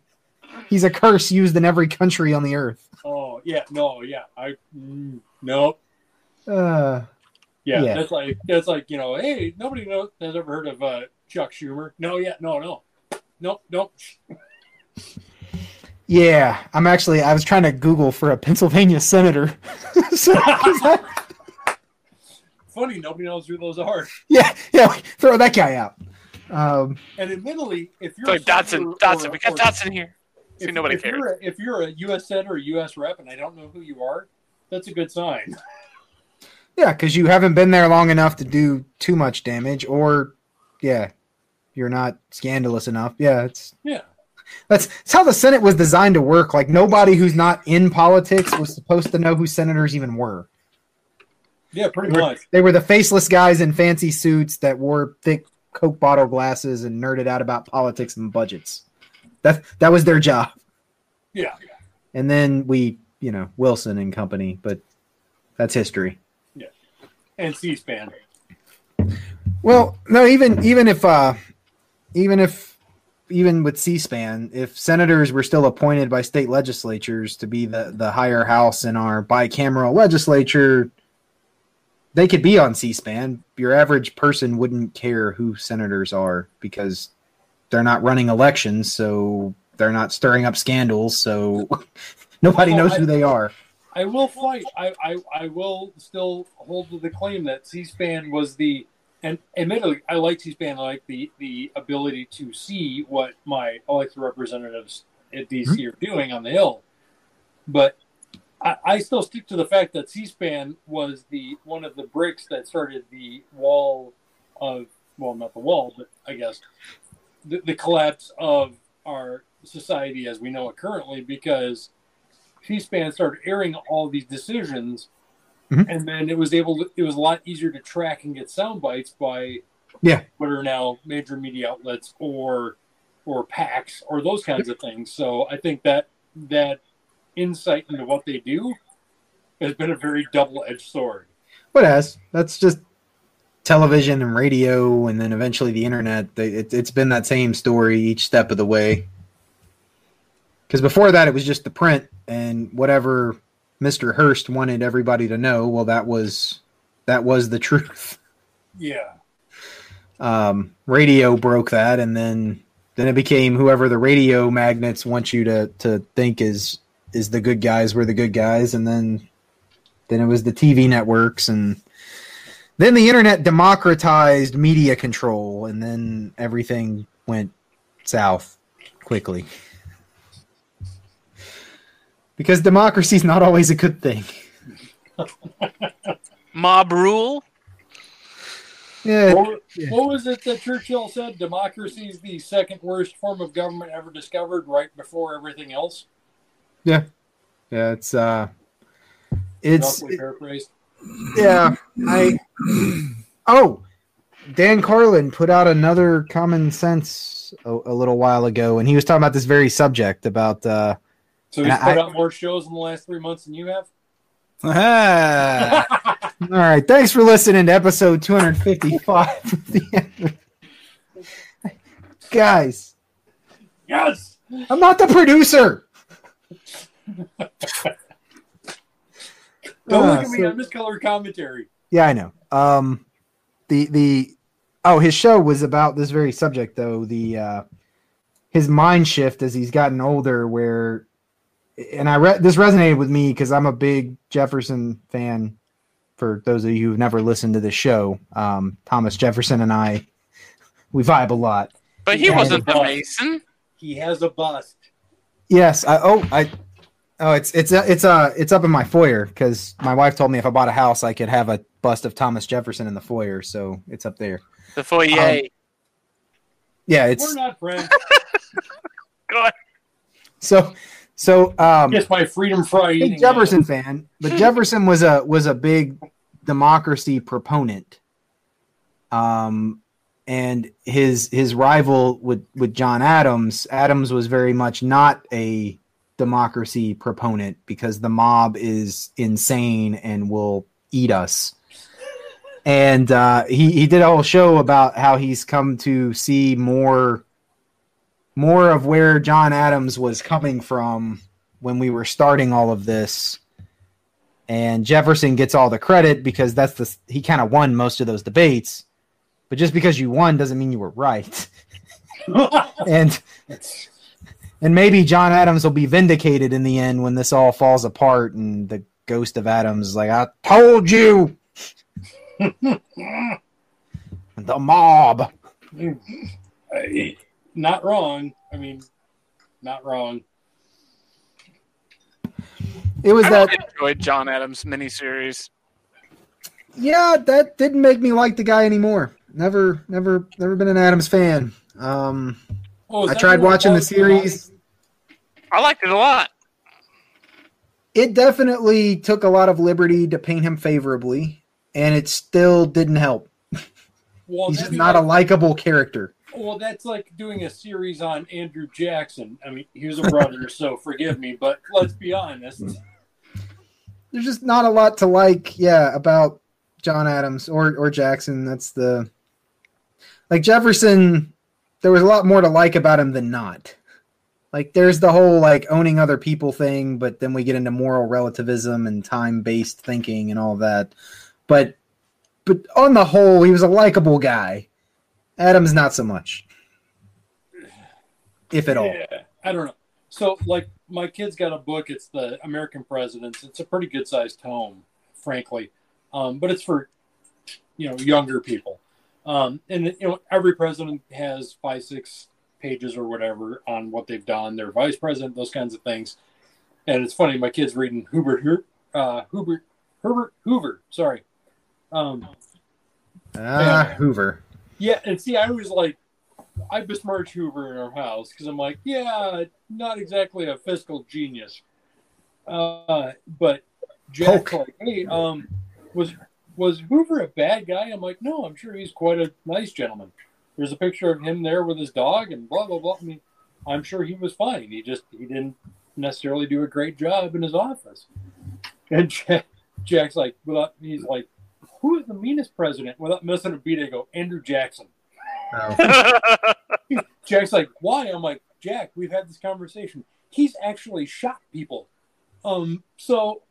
He's a curse used in every country on the earth.
Oh yeah, no, yeah, I mm, no,
Uh,
yeah,
Yeah.
that's like that's like you know, hey, nobody knows has ever heard of uh, Chuck Schumer. No, yeah, no, no, nope, nope.
yeah, I'm actually. I was trying to Google for a Pennsylvania senator. so,
Funny, nobody knows who those are.
yeah, yeah, throw that guy out. Um,
And admittedly, if you're
It's like
a senator
Dotson, Dotson,
or-
we got
or-
Dotson here. See,
if,
nobody
if
cares.
You're a, if you're a U.S. senator or U.S. rep, and I don't know who you are, that's a good sign.
yeah, because you haven't been there long enough to do too much damage, or yeah, you're not scandalous enough. Yeah, it's
Yeah.
That's, that's how the Senate was designed to work. Like nobody who's not in politics was supposed to know who senators even were.
Yeah, pretty
They were,
much.
they were the faceless guys in fancy suits that wore thick Coke bottle glasses and nerded out about politics and budgets. That that was their job.
Yeah.
And then we, you know, Wilson and company, but that's history. Yeah.
And C-SPAN.
Well, no, even even if uh even if even with C-SPAN, if senators were still appointed by state legislatures to be the the higher house in our bicameral legislature, they could be on C-SPAN. Your average person wouldn't care who senators are because they're not running elections, so they're not stirring up scandals, so nobody
Oh,
knows
I-
who they are.
I will fight. I, I, I will still hold to the claim that C-SPAN was the, and admittedly, I like C-SPAN. I like the the ability to see what my elected representatives at DC mm-hmm. are doing on the Hill, but I, I still stick to the fact that C-SPAN was the one of the bricks that started the wall of well, not the wall, but I guess the, the collapse of our society as we know it currently because C-SPAN started airing all these decisions,
Mhm.
and then it was able. To, it was a lot easier to track and get sound bites by
Yeah.
what are now major media outlets or or PACs or those kinds of things. So I think that that insight into what they do has been a very double edged sword.
What has? That's just television and radio, and then eventually the internet. They, it, it's been that same story each step of the way. Because before that, it was just the print and whatever Mister Hearst wanted everybody to know. Well, that was that was the truth.
Yeah.
Um, radio broke that, and then then it became whoever the radio magnets want you to to think is is the good guys were the good guys, and then then it was the TV networks, and then the internet democratized media control, and then everything went south quickly. Because democracy is not always a good thing.
Mob rule.
Yeah,
What, what was it that Churchill said? Democracy is the second worst form of government ever discovered, right before everything else.
yeah, yeah, it's uh, it's
Roughly paraphrased.
Yeah, I. Oh, Dan Carlin put out another common sense a, a little while ago, and he was talking about this very subject about. Uh,
So he's put
I-
out more shows in the last three months than you have.
All right, thanks for listening to episode 255. of Guys,
yes.
I'm not the producer.
Don't
Uh,
look at me.
so-
I miscolor commentary.
Yeah, I know. Um, the the oh, his show was about this very subject though. The uh, his mind shift as he's gotten older, where and I re- this resonated with me because I'm a big Jefferson fan. For those of you who've never listened to this show, um, Thomas Jefferson and I, we vibe a lot.
But he
Yeah,
wasn't the Mason.
He has a bust.
Yes, I oh I oh it's it's uh, it's uh it's up in my foyer because my wife told me if I bought a house I could have a bust of Thomas Jefferson in the foyer, so it's up there.
The foyer.
Um, Yeah, it's
We're not friends.
Go ahead.
So, so um,
It's my freedom fry
big
eating.
Jefferson fan, but Jefferson was a was a big democracy proponent. Um, and his his rival with with John Adams, Adams was very much not a democracy proponent because the mob is insane and will eat us. And uh, he he did a whole show about how he's come to see more more of where John Adams was coming from when we were starting all of this. And Jefferson gets all the credit because that's the he kind of won most of those debates. But just because you won doesn't mean you were right. and and maybe John Adams will be vindicated in the end when this all falls apart and the ghost of Adams is like, I told you. the mob.
Not wrong. I mean, not wrong.
It was
I
that
really enjoyed John Adams miniseries.
yeah, that didn't make me like the guy anymore. Never, never, never been an Adams fan. Um,
Oh,
I tried watching the
about-
series.
I liked it a lot.
It definitely took a lot of liberty to paint him favorably, and it still didn't help.
Well,
He's just
be
not a likable character.
Well, that's like doing a series on Andrew Jackson. I mean, he was a brother, so forgive me, but let's be honest.
There's just not a lot to like, yeah, about John Adams or or Jackson. That's the like Jefferson. There was a lot more to like about him than not. Like there's the whole like owning other people thing, but then we get into moral relativism and time based thinking and all that. But but on the whole, he was a likable guy. Adams not so much, if at all.
Yeah, I don't know. So, like, my kid's got a book. It's the American Presidents. It's a pretty good sized tome, frankly, um, but it's for you know younger people. Um, and you know, every president has five, six pages or whatever on what they've done, their vice president, those kinds of things. And it's funny, my kid's reading Hubert, Hu- uh, Hubert, Herbert Hoover. Sorry. Um,
Ah, Hoover.
yeah, and see, I was like, I besmirch Hoover in our house because I'm like, yeah, not exactly a fiscal genius. Uh, but Jack's
Poke.
like, hey, um, was was Hoover a bad guy? I'm like, no, I'm sure he's quite a nice gentleman. There's a picture of him there with his dog and blah blah blah. I mean, I'm sure he was fine. He just he didn't necessarily do a great job in his office. And Jack, Jack's like, without he's like, who is the meanest president? Without missing a beat, I go, Andrew Jackson.
Oh.
Jack's like, why? I'm like, Jack, we've had this conversation. He's actually shot people. Um, so,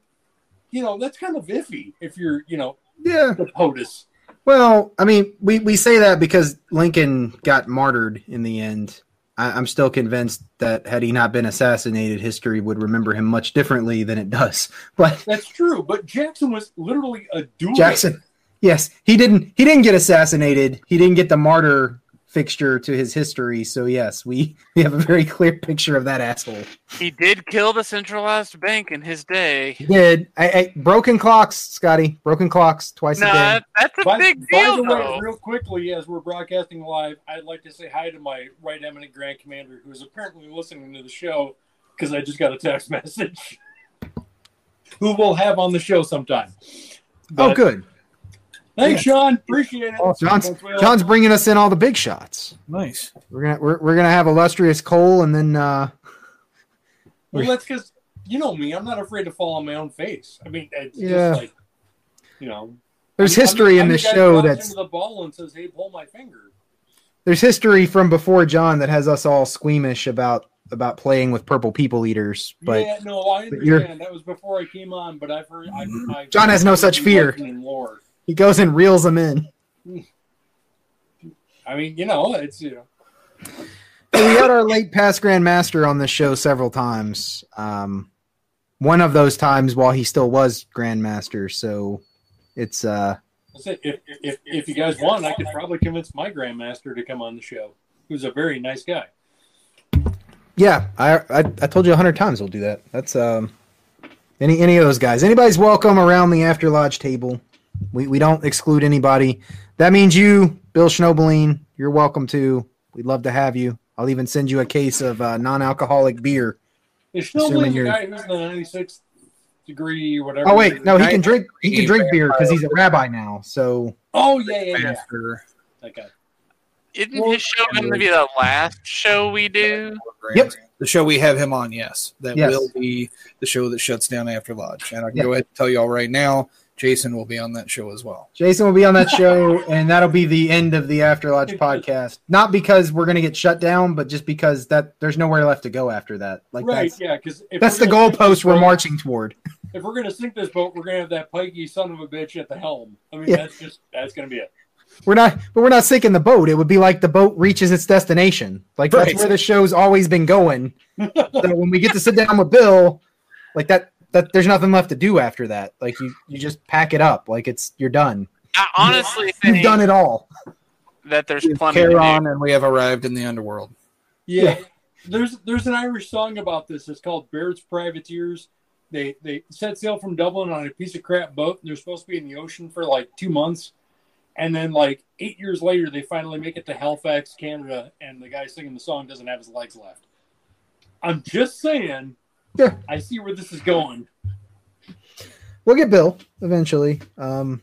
you know, that's kind of iffy if you're, you know,
Yeah.
the POTUS.
Well, I mean, we, we say that because Lincoln got martyred in the end. I, I'm still convinced that had he not been assassinated, history would remember him much differently than it does. But
That's true, but Jackson was literally a duelist.
Jackson, yes, he didn't he didn't get assassinated. He didn't get the martyr fixture to his history. So yes, we, we have a very clear picture of that asshole.
he did kill the centralized bank in his day.
He did. I, I, broken clocks, Scotty. Broken clocks twice a day.
that, that's a
By,
big
by
deal,
the way,
though.
real quickly, as we're broadcasting live, I'd like to say hi to my right eminent grand commander, who's apparently listening to the show because I just got a text message. who we'll have on the show sometime.
oh, good.
Thanks, Sean. Appreciate it.
John's John's bringing us in all the big shots.
Nice.
We're gonna we're, we're gonna have illustrious Cole, and then uh,
Well, that's because you know me. I'm not afraid to fall on my own face. I mean, it's
Yeah.
just like you know.
there's
I'm-
history
I'm
in
the
this show that's
into the ball and says, "Hey, pull my finger."
there's history from before John that has us all squeamish about about playing with purple people eaters. But
yeah, no, I understand. That was before I came on, but I've heard. I've, I've
John has no such fear. He goes and reels them in.
I mean, you know, it's you know.
We had our late past grandmaster on this show several times. Um, one of those times while he still was grandmaster. So it's uh,
it. If, if if you guys want, I could probably convince my grandmaster to come on the show. Who's a very nice guy.
yeah. I I, I told you a hundred times we'll do that. That's um, any any of those guys. Anybody's welcome around the after lodge table. We we don't exclude anybody. That means you, Bill Schnoebelen. You're welcome to. We'd love to have you. I'll even send you a case of uh, non-alcoholic beer.
Is
Assuming
Schnoebelen the guy who's in the 96th degree or whatever?
Oh wait, no, he can drink. He can drink beer because he's a rabbi now. So
Oh yeah, yeah, yeah.
After
That.
Isn't
Well,
his show going to be the last show we do?
Yep.
The show we have him on, yes. That
Yes.
will be the show that shuts down after Lodge. And I can
Yeah.
go ahead and tell you all right now, Jason will be on that show as well.
Jason will be on that show, and that'll be the end of the After Lodge podcast. Not because we're gonna get shut down, but just because that there's nowhere left to go after that. Like
right,
that's
yeah, because
that's the goalpost we're marching toward.
If we're gonna sink this boat, we're gonna have that pikey son of a bitch at the helm. I mean,
Yeah.
that's just that's gonna be it.
We're not, but we're not sinking the boat. It would be like the boat reaches its destination. Like that's where the show's always been going. so when we get to sit down with Bill, like that, that there's nothing left to do after that. Like you, you just pack it up. Like it's you're done.
I honestly
You've done it all.
that there's plenty to
Carry on, and we have arrived in the underworld.
Yeah. There's there's an Irish song about this. It's called Barrett's Privateers. They they set sail from Dublin on a piece of crap boat. And they're supposed to be in the ocean for like two months, and then like eight years later, they finally make it to Halifax, Canada, and the guy singing the song doesn't have his legs left. I'm just saying.
Yeah.
I see where this is going.
We'll get Bill eventually. Um,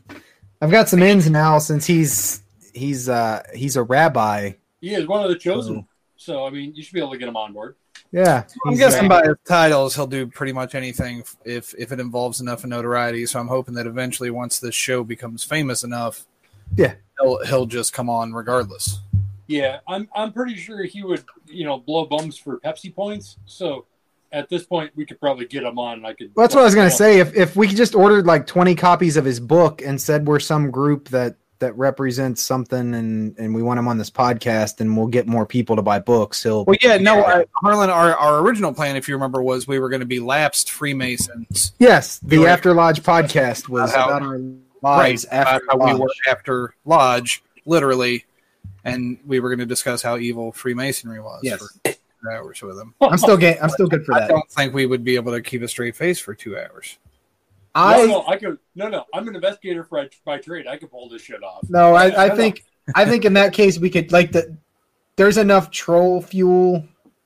I've got some ins now since he's he's uh he's a rabbi.
He is one of the chosen. So I mean, you should be able to get him on board.
Yeah,
I'm
he's,
guessing by his titles, he'll do pretty much anything if if it involves enough notoriety. So I'm hoping that eventually, once this show becomes famous enough,
Yeah.
he'll he'll just come on regardless.
Yeah, I'm I'm pretty sure he would, you know, blow bums for Pepsi points. So at this point, we could probably get him on. And I could.
Well, that's what I was gonna say. If if we just ordered like twenty copies of his book and said we're some group that that represents something and and we want him on this podcast and we'll get more people to buy books, he'll
Well, yeah, no, I, Harlan, our, our original plan, if you remember, was we were going to be lapsed Freemasons.
Yes, the
You're.
After Lodge podcast was
About how-
about our lives
about
after
how we
Lodge.
were after Lodge, literally, and we were going to discuss how evil Freemasonry was
Yes.
for two hours with him.
I'm still ga- I'm still good for that.
I don't think we would be able to keep a straight face for two hours.
No,
I
no, I could. No, no, I'm an investigator for, by trade. I could pull this shit off.
no,
No,
I, I think I think in that case we could like the there's enough troll fuel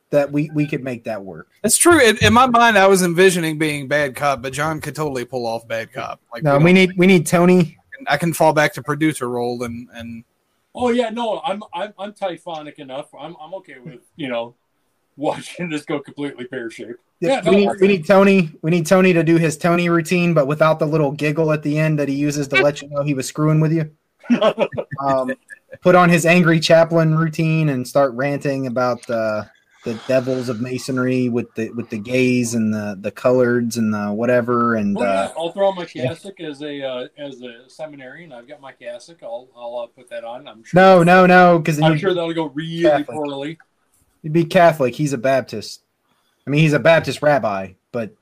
that we we could make that work.
It's true. In, in my mind, I was envisioning being bad cop, but John could totally pull off bad cop. Like
No,
don't-
we need we need Tony.
I can fall back to producer role and and
Oh yeah, no, I'm I'm I'm typhonic enough. I'm I'm okay with you know watching this go completely pear shaped. Yeah, no,
we, need,
we're
we need Tony. We need Tony to do his Tony routine, but without the little giggle at the end that he uses to let you know he was screwing with you. Um, put on his angry chaplain routine and start ranting about uh, the devils of masonry with the with the gays and the the coloreds and the whatever. And
Well,
uh,
yeah, I'll throw on my cassock as a uh, as a seminarian. I've got my cassock. I'll I'll uh, put that on. I'm sure.
no, no, no, because
I'm sure that'll go really
Catholic.
poorly.
He'd be Catholic. He's a Baptist. I mean, he's a Baptist rabbi, but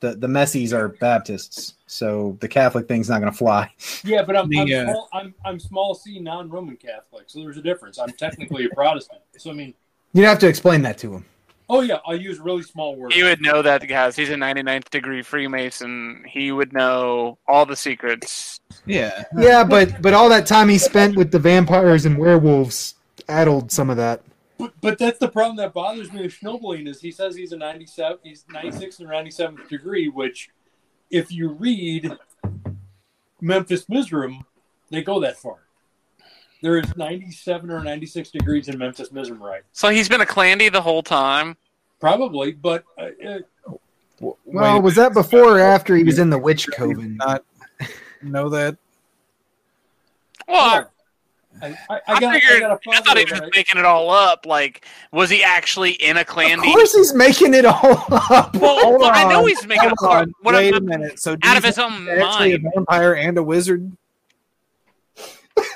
the the Messies are Baptists, so the Catholic thing's not going to fly.
Yeah, but I'm
The,
I'm,
uh,
small, I'm I'm small C non-Roman Catholic, so there's a difference. I'm technically a Protestant, so I mean,
You'd have to explain that to him.
oh yeah, I use really small words.
He would know that, guys. He's a 99th degree Freemason. He would know all the secrets.
yeah.
Yeah, but but all that time he spent with the vampires and werewolves addled some of that.
But, but that's the problem that bothers me with Schnoebelen is he says he's a 97, he's 96 and 97th degree, which if you read Memphis Misraim, They go that far. There is 97 or 96 degrees in Memphis Misraim right.
So he's been a Clandy the whole time.
Probably, but uh, uh,
Well,
wait,
was that before or after he was in the witch coven?
not know that?
Well,
I, I,
I,
I, got,
figured.
I, got a
I thought he was
follower
just making it all up. Like, was he actually in a
clan?
Of
course, he's making it all up.
Well,
Hold
well, I know he's making
Hold
a
on,
what
wait a
I'm-
minute. So do
out of his own
he's actually a
mind.
vampire and a wizard.
Wait,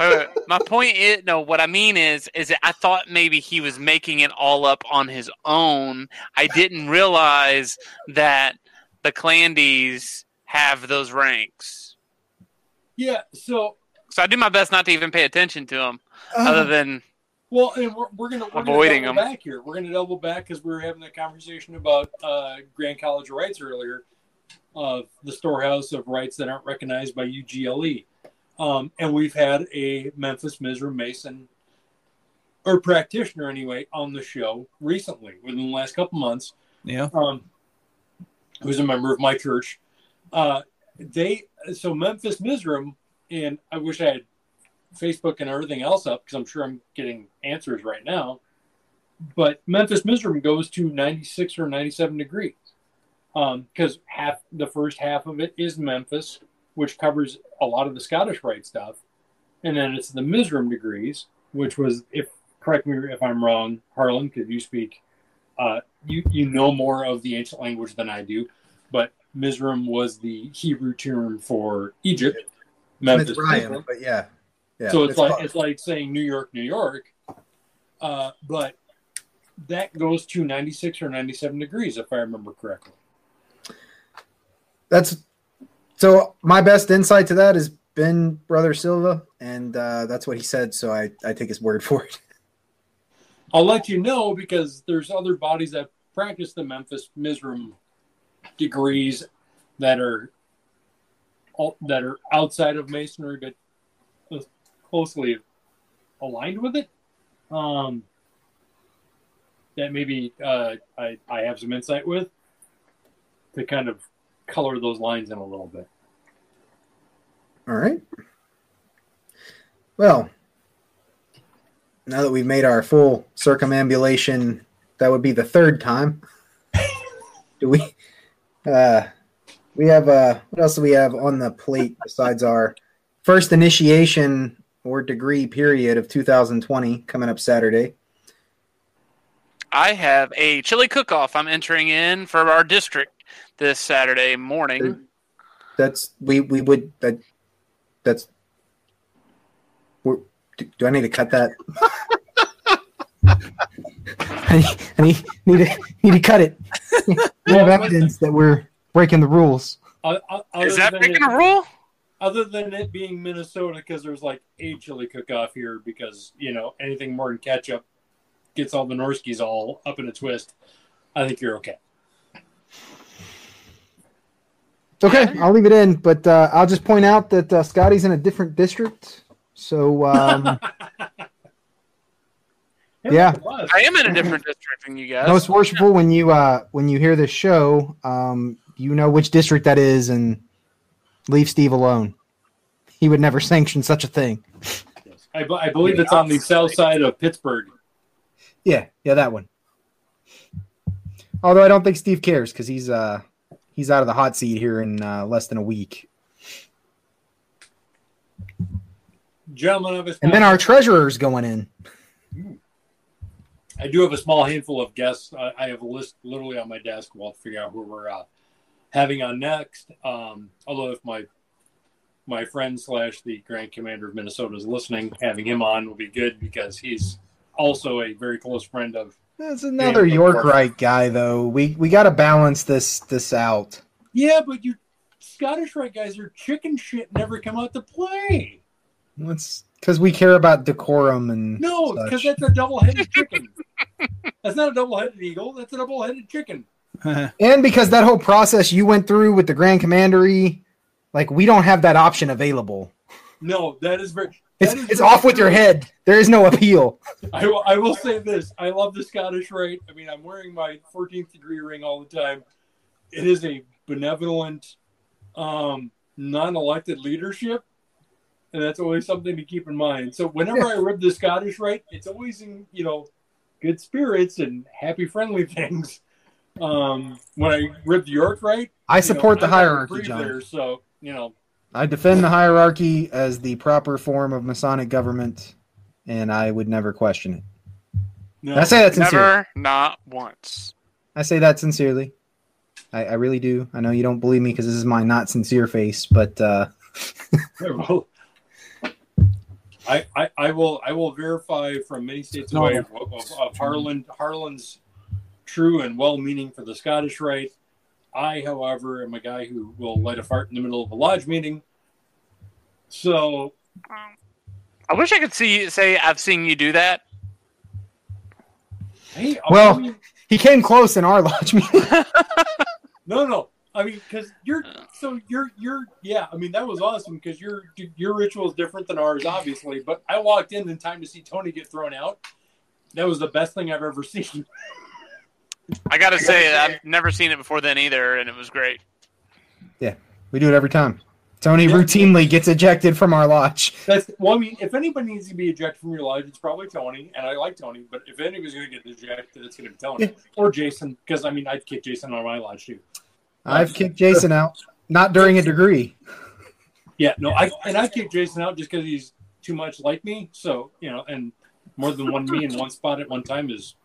wait. My point is, no. What I mean is, is that I thought maybe he was making it all up on his own. I didn't realize that the Clandys have those ranks.
Yeah, so
So I do my best not to even pay attention to them, other than
Well, and we're, we're gonna we're
Avoiding
gonna double
them.
back here. We're gonna double back because we were having a conversation about uh, Grand College of Rites earlier, of the storehouse of rites that aren't recognized by UGLE, um, and we've had a Memphis Mizra Mason or practitioner anyway on the show recently within the last couple months
Yeah.
um, who's a member of my church. Uh, they so Memphis Misraim, and I wish I had Facebook and everything else up because I'm sure I'm getting answers right now. But Memphis Misraim goes to 96 or 97 degrees because half the first half of it is Memphis, which covers a lot of the Scottish Rite stuff, and then it's the Misraim degrees, which was if correct me if I'm wrong, Harlan, because you speak uh, you you know more of the ancient language than I do, but Mizraim was the Hebrew term for Egypt. Memphis,
Mizraim, but yeah, yeah.
so it's, like
close.
it's like saying New York, New York, uh, but that goes to ninety six or ninety seven degrees if I remember correctly.
that's so. My best insight to that has been Brother Silva, and uh, that's what he said. So I I take his word for it.
I'll let you know because there's other bodies that practice the Memphis Misraim degrees that are that are outside of masonry but closely aligned with it. Um, that maybe uh, I I have some insight with to kind of color those lines in a little bit.
All right. Well, now that we've made our full circumambulation, that would be the third time. do we? Uh, we have uh, what else do we have on the plate besides our first initiation or degree period of 2020 coming up Saturday?
I have a chili cook-off. I'm entering in for our district this Saturday morning.
That's we we would that that's. We're, do, do I need to cut that? I, need- I need, need to need to cut it. We have evidence that we're breaking the rules.
Uh, uh,
Is that breaking
it-
a rule?
other than it being Minnesota, because there's like a chili cook off here, because you know anything more than ketchup gets all the Norskis all up in a twist. I think you're okay.
Okay, I'll leave it in, but uh, I'll just point out that uh, Scotty's in a different district. So um, Yeah.
I am in a different district than you guys.
most worshipful when you uh, when you hear this show, um, you know which district that is, and leave Steve alone. He would never sanction such a thing.
I, believe it's on the south side of Pittsburgh.
Yeah, yeah, that one. Although I don't think Steve cares because he's uh he's out of the hot seat here in uh, less than a week.
Gentlemen of a
And then our treasurer's going in.
I do have a small handful of guests. I, I have a list literally on my desk. We'll figure out who we're uh, having on next. Um, although if my my friend slash the Grand Commander of Minnesota is listening, having him on will be good because he's also a very close friend of.
That's another York Rite guy though. We we got to balance this this out.
Yeah, but you Scottish Rite guys are chicken shit. Never come out to play.
Let's because we care about decorum and
No, because that's a double-headed chicken. that's not a double-headed eagle. That's a double-headed chicken.
And because that whole process you went through with the Grand Commandery, like we don't have that option available.
No, that is very.
It's
that is
it's
very
off with your head. There is no appeal.
I will, say this. I love the Scottish Rite. I mean, I'm wearing my 14th degree ring all the time. It is a benevolent, um, non elected leadership and that's always something to keep in mind. So whenever I rib the Scottish Rite, it's always in you know good spirits and happy, friendly things. Um, when I rib the York Rite,
I
you know,
support the
I'm not a
hierarchy, John.
breather, So you know,
I defend the hierarchy as the proper form of Masonic government, and I would never question it.
no,
I say that sincerely.
Never, not once.
I say that sincerely. I, I really do. I know you don't believe me because this is my not sincere face, but uh,
I, I, I will I will verify from many states
No.
away of, of, of Harlan Harlan's true and well meaning for the Scottish Rite. I, however, am a guy who will light a fart in the middle of a lodge meeting. So
I wish I could see say I've seen you do that.
hey,
Well-
mean,
he came close in our lodge meeting.
no, no. I mean, because you're so you're you're yeah. I mean, that was awesome because your your ritual is different than ours, obviously. But I walked in in time to see Tony get thrown out. That was the best thing I've ever seen.
I gotta say, I've never seen it before then either, and it was great.
Yeah, we do it every time. Tony
Yeah.
routinely gets ejected from our lodge.
That's well. I mean, if anybody needs to be ejected from your lodge, it's probably Tony, and I like Tony. But if anybody's going to get ejected, it's going to be Tony or Jason, because I mean, I'd kick Jason out of my lodge too.
I've kicked Jason out, not during a degree.
Yeah, no, I and I kicked Jason out just because he's too much like me. So you know, and more than one me in one spot at one time is.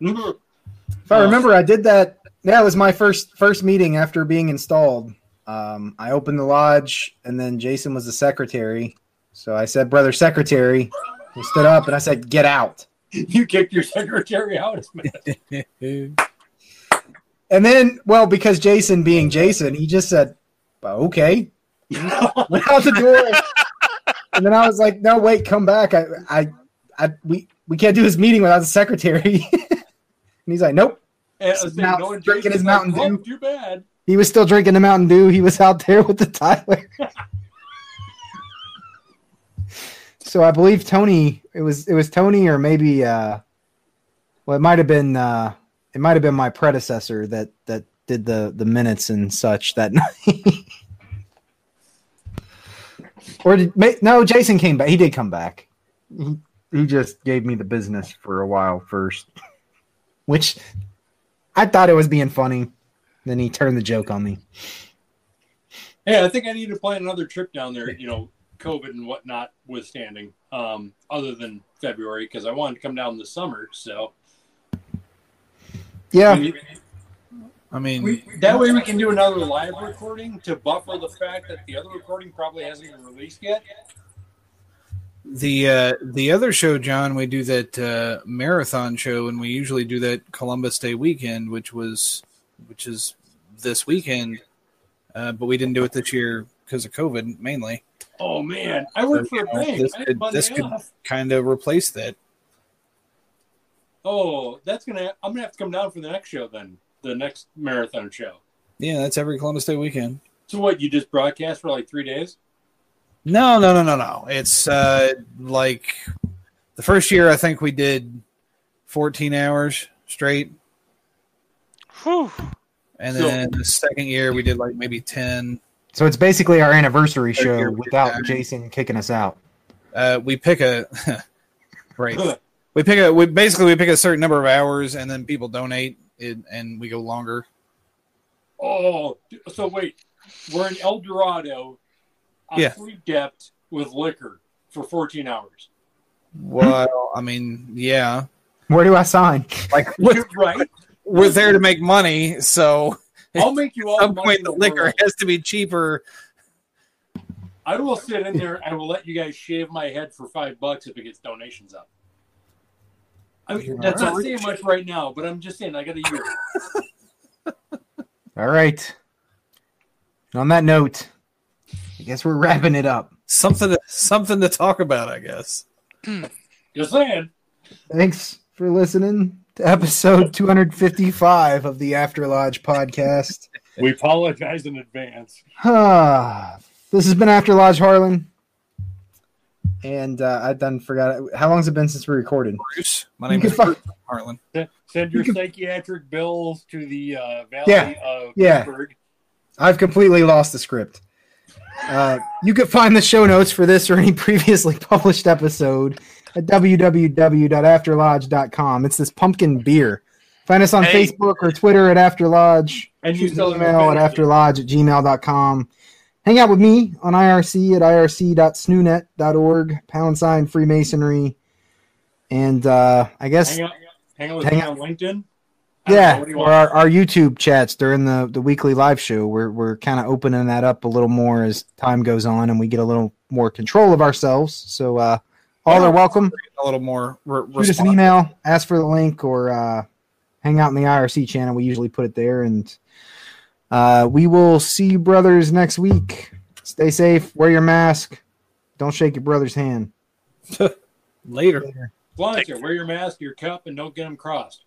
If I remember, I did that. That was my first first meeting after being installed. Um, I opened the lodge, and then Jason was the secretary. So I said, "Brother secretary," he stood up, and I said, "Get out."
you kicked your secretary out.
And then, well, because Jason being Jason, he just said, "Well, "Okay," went out the door. and then I was like, "No, wait, come back. I, I, I we we can't do this meeting without the secretary." And he's like, "Nope."
And I was saying,
Mount-
no,
drinking his Mountain
like,
Dew.
"Oh, Too bad.
He was still drinking the Mountain Dew. He was out there with the Tyler. so I believe Tony. It was it was Tony or maybe uh, well, it might have been uh, it might have been my predecessor that that did the the minutes and such that night. or did no? Jason came back. He did come back. He, he just gave me the business for a while first, which I thought it was being funny. Then he turned the joke on me.
Hey, I think I need to plan another trip down there. You know, COVID and whatnot withstanding. Um, other than February, because I wanted to come down this summer. So
Yeah,
we-
I mean,
we, that way we can do another live recording to buffer the fact that the other recording probably hasn't been released yet.
The uh, the other show, John, we do that uh, marathon show, and we usually do that Columbus Day weekend, which was which is this weekend, uh, but we didn't do it this year because of COVID mainly.
Oh man, I work for a
So,
bank.
this could- this could- Kind of replace that.
Oh, that's gonna. I'm gonna have to come down for the next show then. The next marathon show.
Yeah, that's every Columbus Day weekend.
So what? You just broadcast for like three days?
No, no, no, no, no. It's uh, like the first year. I think we did fourteen hours straight,
Whew.
and
So-
then the second year we did like maybe ten.
so it's basically our anniversary show
year
without
back.
Jason kicking us out.
Uh, we pick a right. We pick a we basically we pick a certain number of hours, and then people donate it, and we go longer.
Oh, so wait, we're in El Dorado, on
Yeah.
free depth with liquor for 14 hours.
Well, I mean, yeah,
Where do I sign?
like we're,
right?
we're there to make money, so
I'll make you all
at some
the money
point
in
the
the
liquor
world.
has to be cheaper.
I will sit in there. I will let you guys shave my head for five bucks if it gets donations up. I mean, that's not saying much right now, but I'm just saying I got a year.
All right. On that note, I guess we're wrapping it up.
Something to, something to talk about, I guess.
Just saying.
Thanks for listening to episode 255 of the After Lodge podcast.
We apologize in advance.
Ah, this has been After Lodge Harlan. And uh, I done forgot. How long has it been since we recorded?
Bruce, my name
can
is
fuck-
Bruce Harlan.
Send your
You can-
psychiatric bills to the uh, Valley
Yeah.
of
Yeah.
Pittsburgh.
I've completely lost the script. Uh, you can find the show notes for this or any previously published episode at www.afterlodge.com. It's this pumpkin beer. Find us on
Hey.
Facebook or Twitter at After Lodge.
And you
email at afterlodge at gmail.com. Hang out with me on IRC at irc.snoonet.org, pound sign Freemasonry. And uh, I guess,
hang out, hang out with
Hang
me
out.
on LinkedIn. I don't know,
yeah,
you
or our, our YouTube chats during the, the weekly live show. We're, we're kind of opening that up a little more as time goes on and we get a little more control of ourselves. So uh, all are welcome.
A little more. Re-
Shoot us an email, ask for the link, or uh, hang out in the IRC channel. We usually put it there. And uh, we will see you, brothers, next week. Stay safe. Wear your mask. Don't shake your brother's hand.
Later.
Sponsor, wear your mask, your cup, and don't get them crossed.